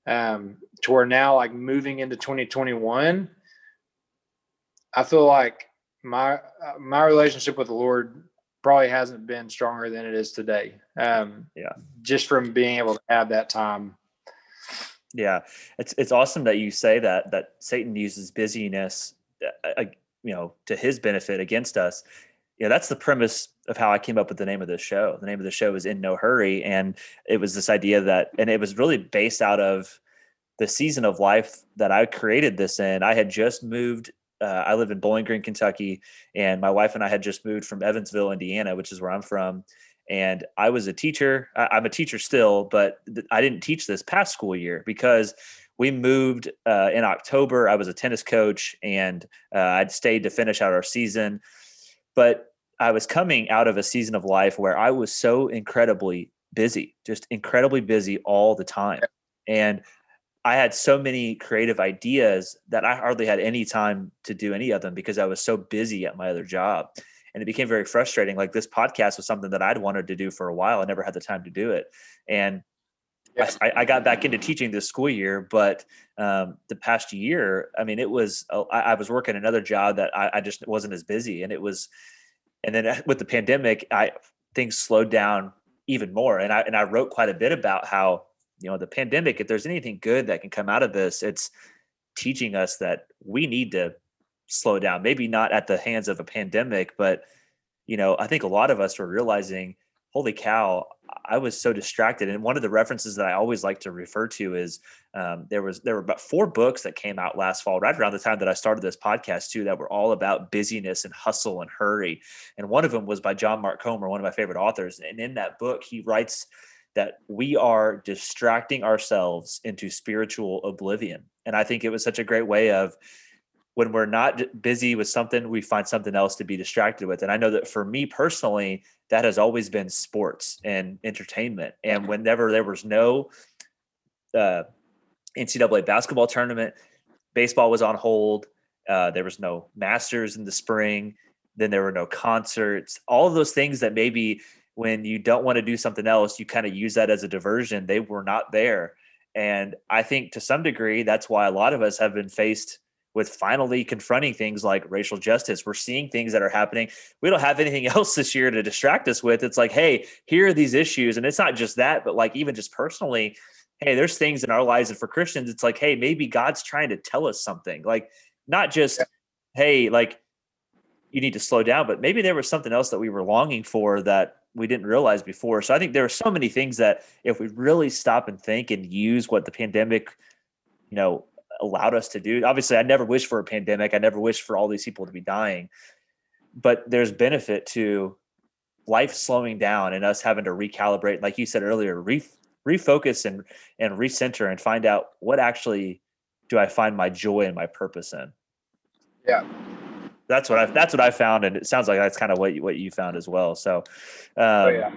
Um, to where now, like moving into 2021, I feel like my uh, my relationship with the Lord probably hasn't been stronger than it is today. Um, yeah, just from being able to have that time. Yeah, it's it's awesome that you say that that Satan uses busyness, uh, uh you know, to his benefit against us yeah, that's the premise of how I came up with the name of the show. The name of the show is In No Hurry. And it was this idea that, and it was really based out of the season of life that I created this in. I had just moved. Uh, I live in Bowling Green, Kentucky, and my wife and I had just moved from Evansville, Indiana, which is where I'm from. And I was a teacher. I, am a teacher still, but th- I didn't teach this past school year because we moved uh, in October. I was a tennis coach, and uh, I'd stayed to finish out our season. But I was coming out of a season of life where I was so incredibly busy, just incredibly busy all the time. And I had so many creative ideas that I hardly had any time to do any of them because I was so busy at my other job. And it became very frustrating. Like this podcast was something that I'd wanted to do for a while. I never had the time to do it. And yeah. I, I, got back into teaching this school year, but um, the past year, I mean, it was, uh, I, I was working another job that I, I just wasn't as busy. And it was, and then uh, with the pandemic, I things slowed down even more. And I and I wrote quite a bit about how you know the pandemic. If there's anything good that can come out of this, it's teaching us that we need to slow down. Maybe not at the hands of a pandemic, but you know, I think a lot of us were realizing, holy cow, I was so distracted. And one of the references that I always like to refer to is um, there was there were about four books that came out last fall, right around the time that I started this podcast too, that were all about busyness and hustle and hurry. And one of them was by John Mark Comer, one of my favorite authors. And in that book, he writes that we are distracting ourselves into spiritual oblivion. And I think it was such a great way of when we're not busy with something, we find something else to be distracted with. And I know that for me personally, that has always been sports and entertainment. And whenever there was no uh, NCAA basketball tournament, baseball was on hold. Uh, there was no Masters in the spring. Then there were no concerts. All of those things that maybe when you don't want to do something else, you kind of use that as a diversion. They were not there. And I think to some degree, that's why a lot of us have been faced with finally confronting things like racial justice. We're seeing things that are happening. We don't have anything else this year to distract us with. It's like, hey, here are these issues. And it's not just that, but like even just personally, hey, there's things in our lives. And for Christians, it's like, hey, maybe God's trying to tell us something. Like, not just, yeah. hey, like you need to slow down, but maybe there was something else that we were longing for that we didn't realize before. So I think there are so many things that if we really stop and think and use what the pandemic, you know, allowed us to do. Obviously, I never wish for a pandemic. I never wish for all these people to be dying. But there's benefit to life slowing down and us having to recalibrate, like you said earlier, re- refocus and and recenter and find out what actually do I find my joy and my purpose in. Yeah, that's what I that's what I found, and it sounds like that's kind of what you, what you found as well. So, um, oh, yeah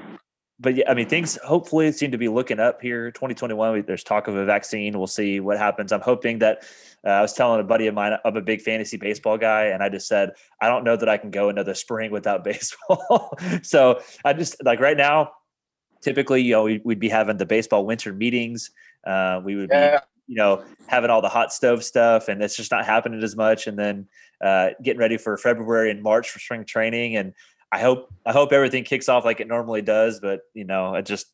but yeah, I mean, things hopefully seem to be looking up here. 2021, there's talk of a vaccine. We'll see what happens. I'm hoping that uh, I was telling a buddy of mine, I'm a big fantasy baseball guy, and I just said, I don't know that I can go another spring without baseball. so I just like right now, typically, you know, we, would be having the baseball winter meetings. Uh, we would yeah. be, you know, having all the hot stove stuff, and it's just not happening as much. And then uh, getting ready for February and March for spring training, and I hope I hope everything kicks off like it normally does, but you know, I just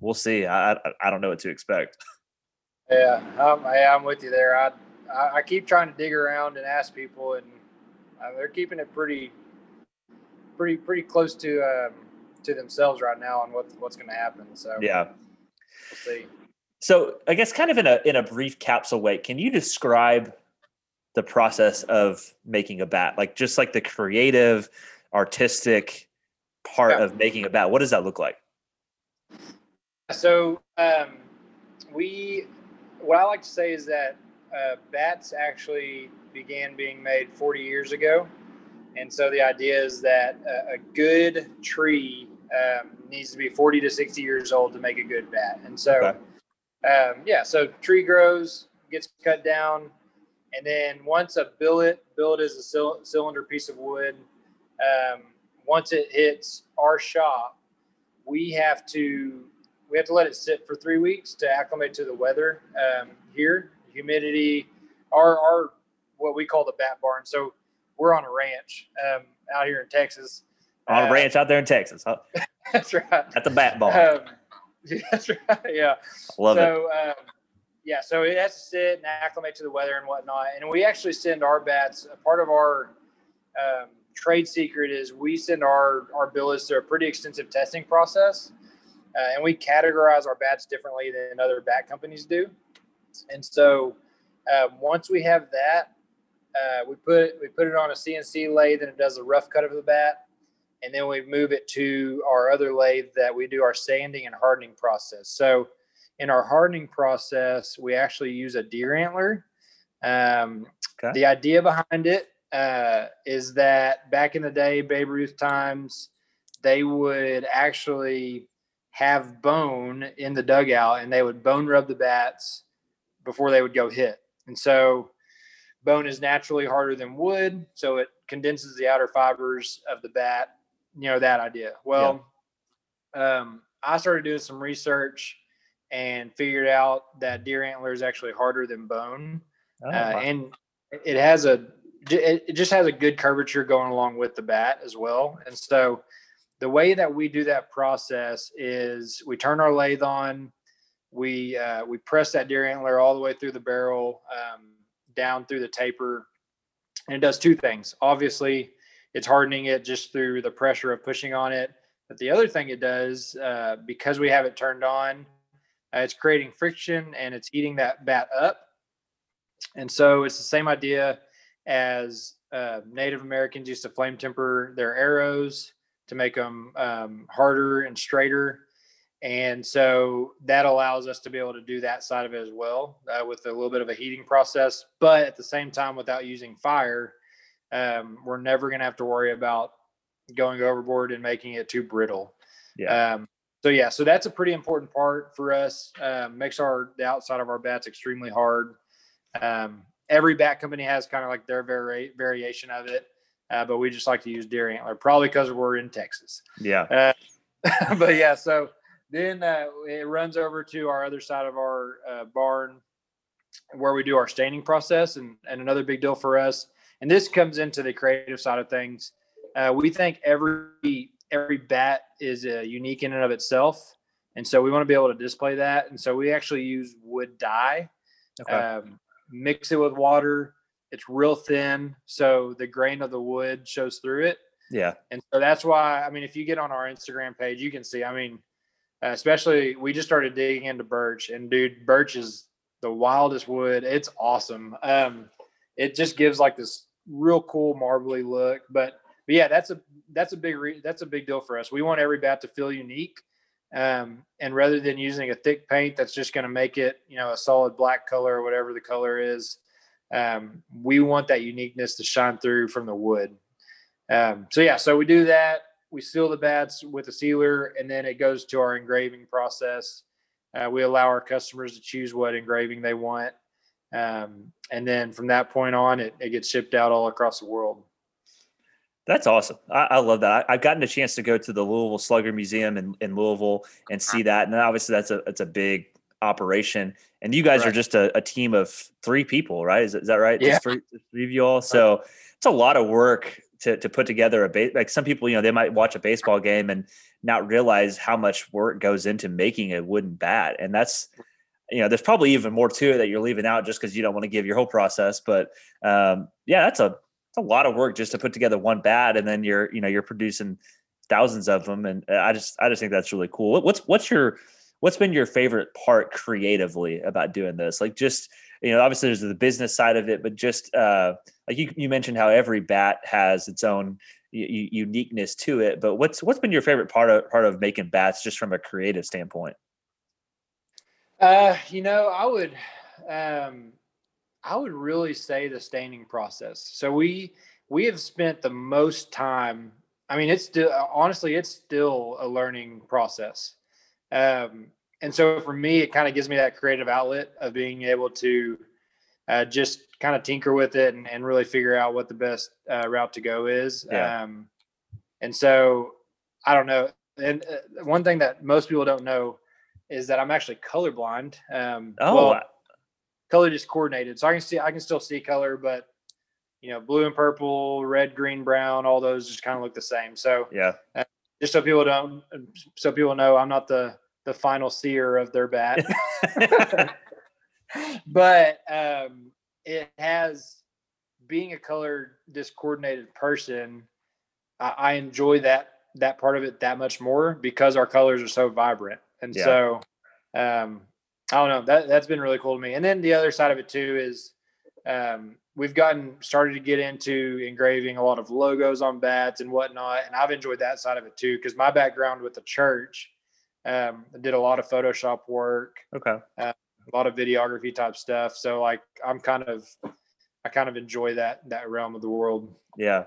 we'll see. I I, I don't know what to expect. Yeah, um, yeah, I'm with you there. I, I, I keep trying to dig around and ask people, and uh, they're keeping it pretty pretty pretty close to um, to themselves right now on what what's going to happen. So yeah, we'll see. So I guess kind of in a in a brief capsule way, can you describe the process of making a bat? Like just like the creative artistic part yeah. of making a bat. What does that look like? So um, we, what I like to say is that uh, bats actually began being made 40 years ago. And so the idea is that a, a good tree um, needs to be 40 to 60 years old to make a good bat. And so, okay. um, yeah, so tree grows, gets cut down, and then once a billet, billet is a cylinder piece of wood um, once it hits our shop, we have to we have to let it sit for three weeks to acclimate to the weather um, here, humidity, our our what we call the bat barn. So we're on a ranch um, out here in Texas. On a uh, ranch out there in Texas, huh? that's right. At the bat barn. Um, that's right. Yeah. Love so, it. Um, yeah, so it has to sit and acclimate to the weather and whatnot. And we actually send our bats. A part of our um, trade secret is we send our our billets through a pretty extensive testing process, uh, and we categorize our bats differently than other bat companies do. And so, uh, once we have that, uh, we put we put it on a CNC lathe, and it does a rough cut of the bat, and then we move it to our other lathe that we do our sanding and hardening process. So, in our hardening process, we actually use a deer antler. Um, okay. The idea behind it uh, is that back in the day, Babe Ruth times, they would actually have bone in the dugout and they would bone rub the bats before they would go hit. And so bone is naturally harder than wood, so it condenses the outer fibers of the bat. You know that idea. Well, yeah. um, I started doing some research and figured out that deer antler is actually harder than bone, oh, uh, and it has a it just has a good curvature going along with the bat as well. And so the way that we do that process is we turn our lathe on, we uh, we press that deer antler all the way through the barrel, um, down through the taper, and it does two things. Obviously, it's hardening it just through the pressure of pushing on it. But the other thing it does, uh, because we have it turned on, uh, it's creating friction and it's heating that bat up. And so it's the same idea as uh, Native Americans used to flame temper their arrows to make them um, harder and straighter. And so that allows us to be able to do that side of it as well uh, with a little bit of a heating process, but at the same time, without using fire, um, we're never going to have to worry about going overboard and making it too brittle. Yeah. Um, so yeah, so that's a pretty important part for us. Um, makes our the outside of our bats extremely hard. Um, every bat company has kind of like their vari- variation of it, uh, but we just like to use deer antler, probably because we're in Texas. Yeah. Uh, but yeah, so then uh, it runs over to our other side of our uh, barn where we do our staining process, and and another big deal for us. And this comes into the creative side of things. Uh, we think every every bat is uh, unique in and of itself, and so we want to be able to display that. And so we actually use wood dye, okay. um, mix it with water. It's real thin, so the grain of the wood shows through it. Yeah, and so that's why I mean, if you get on our Instagram page, you can see. I mean, especially we just started digging into birch, and dude, birch is the wildest wood. It's awesome. Um, it just gives like this real cool marbly look, but but yeah, that's a that's a big re- that's a big deal for us. We want every bat to feel unique, um, and rather than using a thick paint that's just going to make it you know a solid black color or whatever the color is, um, we want that uniqueness to shine through from the wood. Um, so yeah, so we do that. We seal the bats with a sealer, and then it goes to our engraving process. Uh, we allow our customers to choose what engraving they want, um, and then from that point on, it, it gets shipped out all across the world. That's awesome. I, I love that. I, have gotten a chance to go to the Louisville Slugger Museum in, in Louisville and see that. And obviously that's a, it's a big operation. And you guys right. are just a, a, team of three people, right? Is, is that right? Yeah. Just three, three of you all. So it's a lot of work to, to put together a base. Like some people, you know, they might watch a baseball game and not realize how much work goes into making a wooden bat. And that's, you know, there's probably even more to it that you're leaving out just because you don't want to give your whole process. But um, yeah, that's a it's a lot of work just to put together one bat and then you're you know you're producing thousands of them and i just i just think that's really cool. What's what's your what's been your favorite part creatively about doing this? Like just you know obviously there's the business side of it but just uh like you, you mentioned how every bat has its own uniqueness to it but what's what's been your favorite part of part of making bats just from a creative standpoint? Uh you know i would um I would really say the staining process. So we we have spent the most time. I mean, it's still honestly, it's still a learning process. Um, and so for me, it kind of gives me that creative outlet of being able to uh, just kind of tinker with it and, and, really figure out what the best uh, route to go is. Yeah. Um, and so I don't know. And uh, one thing that most people don't know is that I'm actually colorblind. Um, oh, well, color just coordinated. So I can see I can still see color, but you know, blue and purple, red, green, brown, all those just kind of look the same. So yeah, uh, just so people don't, so people know I'm not the the final seer of their bat. but um, it has being a color discoordinated person. I, I, enjoy that that part of it that much more because our colors are so vibrant, and yeah. so um, I don't know. That that's been really cool to me. And then the other side of it too is um, we've gotten started to get into engraving a lot of logos on bats and whatnot, and I've enjoyed that side of it too because my background with the church um, did a lot of Photoshop work. Okay. Uh, a lot of videography type stuff. So like I'm kind of I kind of enjoy that that realm of the world. Yeah.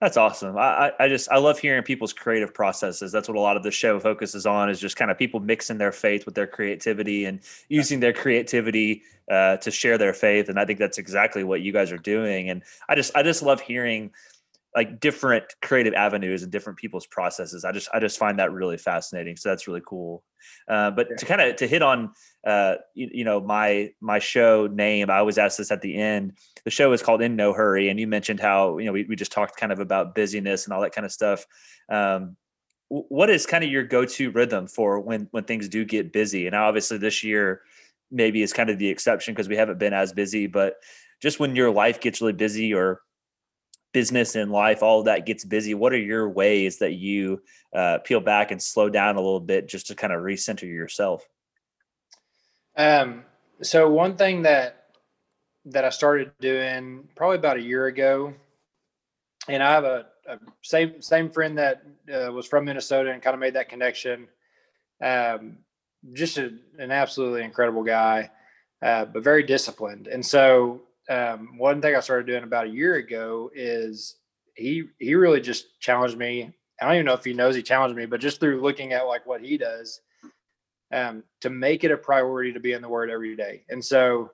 That's awesome. I, I just I love hearing people's creative processes. That's what a lot of the show focuses on is just kind of people mixing their faith with their creativity and using their creativity uh, to share their faith. And I think that's exactly what you guys are doing. And I just I just love hearing like different creative avenues and different people's processes. I just I just find that really fascinating. So that's really cool. Uh, but yeah. to kind of to hit on uh, you, you, know my my show name, I always ask this at the end. The show is called In No Hurry, and you mentioned how you know we we just talked kind of about busyness and all that kind of stuff. Um, what is kind of your go-to rhythm for when when things do get busy? And obviously this year maybe is kind of the exception because we haven't been as busy, but just when your life gets really busy or business and life, all of that gets busy. What are your ways that you uh, peel back and slow down a little bit just to kind of recenter yourself? Um, so one thing that that I started doing probably about a year ago, and I have a, a same same friend that uh, was from Minnesota and kind of made that connection. Um, just a, an absolutely incredible guy, uh, but very disciplined. And so um, one thing I started doing about a year ago is he he really just challenged me. I don't even know if he knows he challenged me, but just through looking at like what he does, um, to make it a priority to be in the Word every day. And so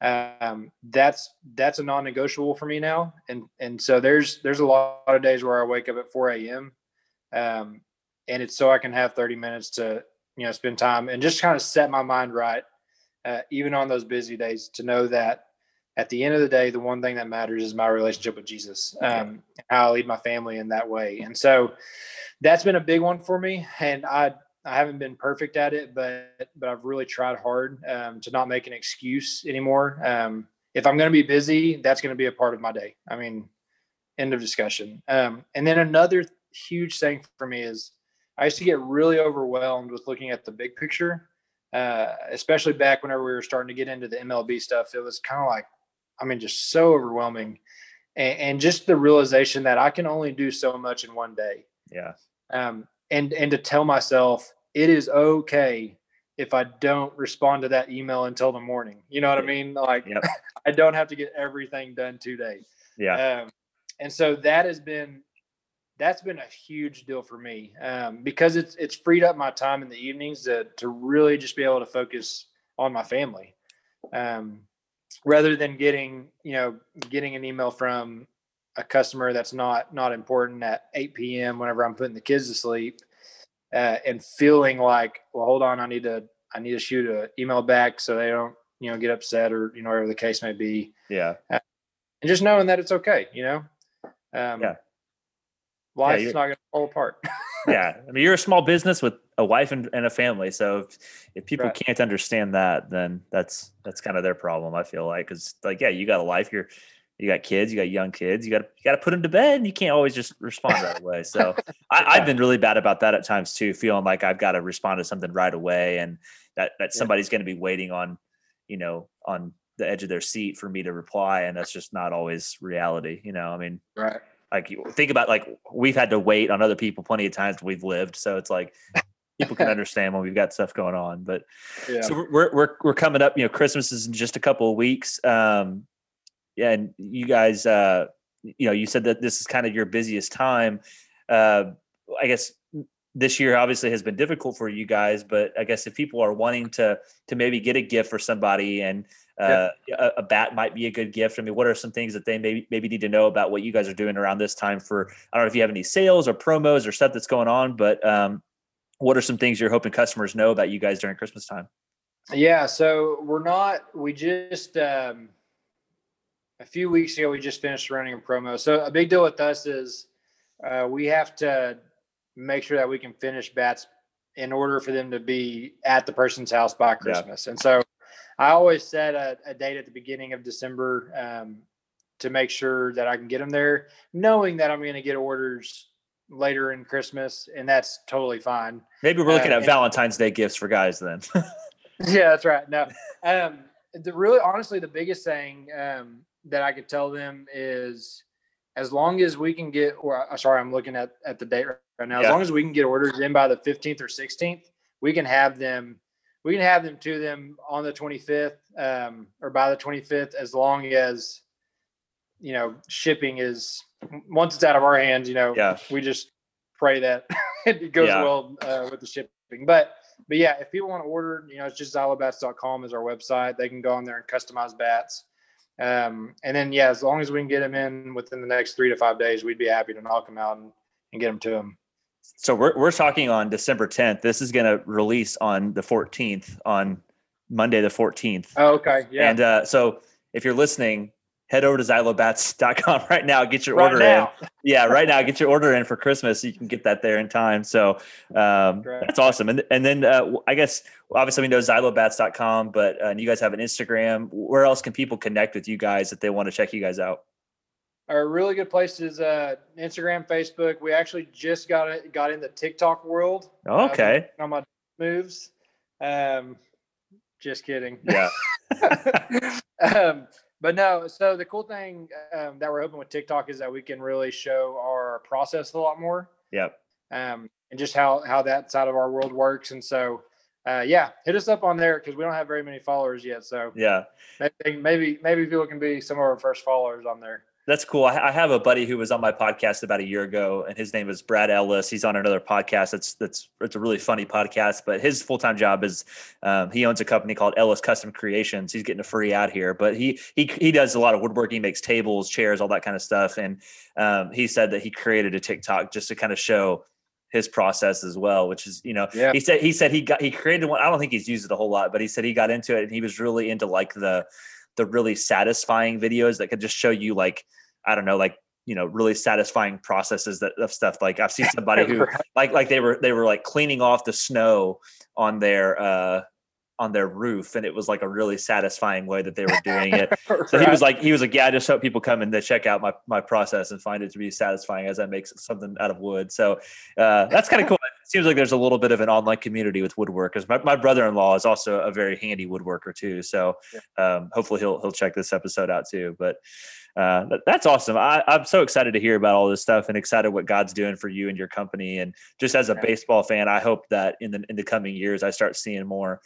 um, that's that's a non-negotiable for me now. And and so there's there's a lot of days where I wake up at 4 a.m. Um, and it's so I can have 30 minutes to you know spend time and just kind of set my mind right, uh, even on those busy days, to know that at the end of the day, the one thing that matters is my relationship with Jesus, um, how I lead my family in that way. And so that's been a big one for me. And I I haven't been perfect at it, but but I've really tried hard um, to not make an excuse anymore. Um, if I'm going to be busy, that's going to be a part of my day. I mean, end of discussion. Um, and then another huge thing for me is I used to get really overwhelmed with looking at the big picture, uh, especially back whenever we were starting to get into the MLB stuff. It was kind of like, I mean, just so overwhelming, and, and, just the realization that I can only do so much in one day. Yeah. Um, and and to tell myself it is okay if I don't respond to that email until the morning. You know what I mean? Like yep. I don't have to get everything done today. Yeah. Um, and so that has been that's been a huge deal for me um, because it's it's freed up my time in the evenings to to really just be able to focus on my family, um, rather than getting you know getting an email from a customer that's not not important at 8 p.m. whenever I'm putting the kids to sleep, uh, and feeling like, well, hold on, I need to I need to shoot an email back so they don't you know get upset or you know whatever the case may be. Yeah, uh, and just knowing that it's okay, you know. Um, yeah. Life's yeah, not going to fall apart. yeah, I mean, you're a small business with a wife and, and a family, so if, if people right. can't understand that, then that's that's kind of their problem. I feel like because like yeah, you got a life, you're you got kids, you got young kids, you got you got to put them to bed, and you can't always just respond right away. So I, have been really bad about that at times too, feeling like I've got to respond to something right away, and that that somebody's going to be waiting on, you know, on the edge of their seat for me to reply, and that's just not always reality. You know, I mean, right? Like think about like we've had to wait on other people plenty of times we've lived, so it's like people can understand when we've got stuff going on. But yeah. so we're we're we're coming up. You know, Christmas is in just a couple of weeks. Um, yeah, and you guys, uh, you know, you said that this is kind of your busiest time. Uh, I guess this year obviously has been difficult for you guys, but I guess if people are wanting to to maybe get a gift for somebody and uh, a, a, bat might be a good gift. I mean, what are some things that they maybe maybe need to know about what you guys are doing around this time? For I don't know if you have any sales or promos or stuff that's going on, but um, what are some things you're hoping customers know about you guys during Christmas time? Yeah, so we're not. We just um, a few weeks ago, we just finished running a promo. So a big deal with us is uh, we have to make sure that we can finish bats in order for them to be at the person's house by Christmas. Yeah. And so I always set a, a, date at the beginning of December um, to make sure that I can get them there, knowing that I'm going to get orders later in Christmas, and that's totally fine. Maybe we're looking uh, at Valentine's Day gifts for guys then. yeah, that's right. No, um, the really honestly, the biggest thing um, that I could tell them is as long as we can get, or uh, sorry, I'm looking at, at the date right now. Yeah. As long as we can get orders in by the 15th or 16th, we can have them, we can have them to them on the 25th um, or by the 25th, as long as, you know, shipping is once it's out of our hands, you know, yeah. we just pray that it goes yeah. well uh, with the shipping. But, but yeah, if people want to order, you know, it's just xylobats.com is our website. They can go on there and customize bats. Um, and then, yeah, as long as we can get them in within the next three to five days, we'd be happy to knock them out and, and get them to them. So we're, we're talking on December 10th. This is going to release on the 14th, on Monday, the 14th. Oh, okay. Yeah. And uh, so if you're listening, head over to xylobats.com right now, get your right order now. in. Yeah, right now, get your order in for Christmas. So you can get that there in time. So um, that's awesome. And, and then uh, I guess, obviously we know xylobats.com, but uh, you guys have an Instagram. Where else can people connect with you guys if they want to check you guys out? A really good place is uh, Instagram, Facebook. We actually just got it, got in the TikTok world. Okay. Uh, on my moves. Um, just kidding. Yeah. um, but no, so the cool thing um, that we're hoping with TikTok is that we can really show our process a lot more. Yep. Um, and just how how that side of our world works. And so, uh, yeah, hit us up on there because we don't have very many followers yet. So Yeah. maybe maybe maybe people can be some of our first followers on there. That's cool. I, I have a buddy who was on my podcast about a year ago, and his name is Brad Ellis. He's on another podcast. That's that's it's a really funny podcast. But his full time job is um, he owns a company called Ellis Custom Creations. He's getting a free out here, but he he he does a lot of woodworking. He makes tables, chairs, all that kind of stuff. And um, he said that he created a TikTok just to kind of show his process as well, which is you know Yeah. he said he said he got he created one. I don't think he's used it a whole lot, but he said he got into it and he was really into like the the really satisfying videos that could just show you like I don't know like you know really satisfying processes that of stuff. Like I've seen somebody who like like they were they were like cleaning off the snow on their uh on their roof and it was like a really satisfying way that they were doing it. So he was like he was like yeah i just hope people come and they check out my my process and find it to be satisfying as i make something out of wood. So uh that's kind of cool. It seems like there's a little bit of an online community with woodworkers. My, my brother-in-law is also a very handy woodworker too so um hopefully he'll he'll check this episode out too but uh, that's awesome. I, I'm so excited to hear about all this stuff and excited what God's doing for you and your company. And just as a baseball fan, I hope that in the in the coming years, I start seeing more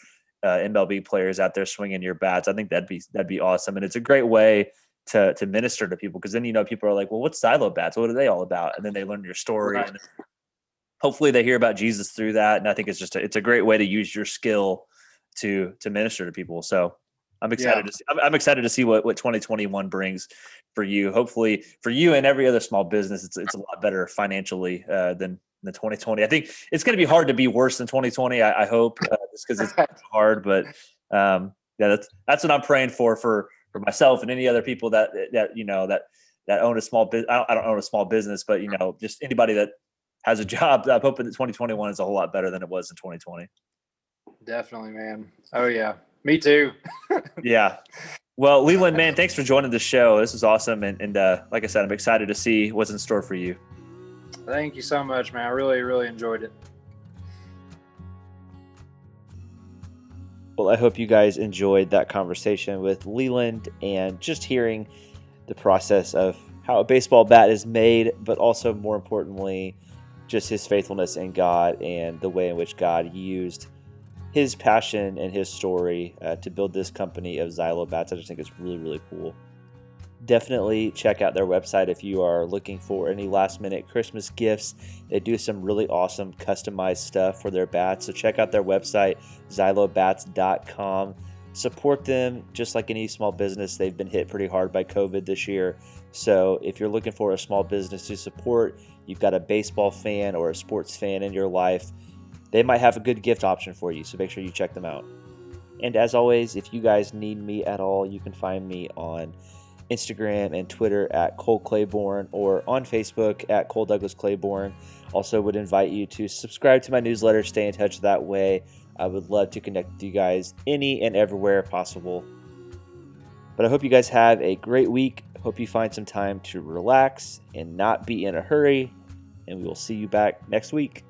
uh, MLB players out there swinging your bats. I think that'd be that'd be awesome, and it's a great way to to minister to people because then you know people are like, well, what's Xylo bats? What are they all about? And then they learn your story. Right. And hopefully, they hear about Jesus through that. And I think it's just a, it's a great way to use your skill to to minister to people. So I'm excited to see, I'm, I'm excited to see what what 2021 brings for you. Hopefully, for you and every other small business, it's it's a lot better financially uh, than than 2020. I think it's going to be hard to be worse than 2020. I, I hope uh, just because it's hard, but um, yeah, that's that's what I'm praying for for for myself and any other people that that you know that that own a small business. I don't, I don't own a small business, but you know, just anybody that has a job. I'm hoping that 2021 is a whole lot better than it was in 2020. Definitely, man. Oh yeah, me too. Yeah. Well, Leland, man, thanks for joining the show. This is awesome, and, and uh, like I said, I'm excited to see what's in store for you. Thank you so much, man. I really, really enjoyed it. Well, I hope you guys enjoyed that conversation with Leland and just hearing the process of how a baseball bat is made, but also more importantly, just his faithfulness in God and the way in which God used his passion and his story uh, to build this company of Xylo bats. I just think it's really, really cool. Definitely check out their website if you are looking for any last minute Christmas gifts. They do some really awesome customized stuff for their bats. So check out their website, xylobats.com. Support them just like any small business. They've been hit pretty hard by COVID this year. So if you're looking for a small business to support, you've got a baseball fan or a sports fan in your life, they might have a good gift option for you. So make sure you check them out. And as always, if you guys need me at all, you can find me on Instagram and Twitter at Cole Claiborne or on Facebook at Cole Douglas Claiborne. Also, would invite you to subscribe to my newsletter, stay in touch that way. I would love to connect with you guys any and everywhere possible. But I hope you guys have a great week. Hope you find some time to relax and not be in a hurry. And we will see you back next week.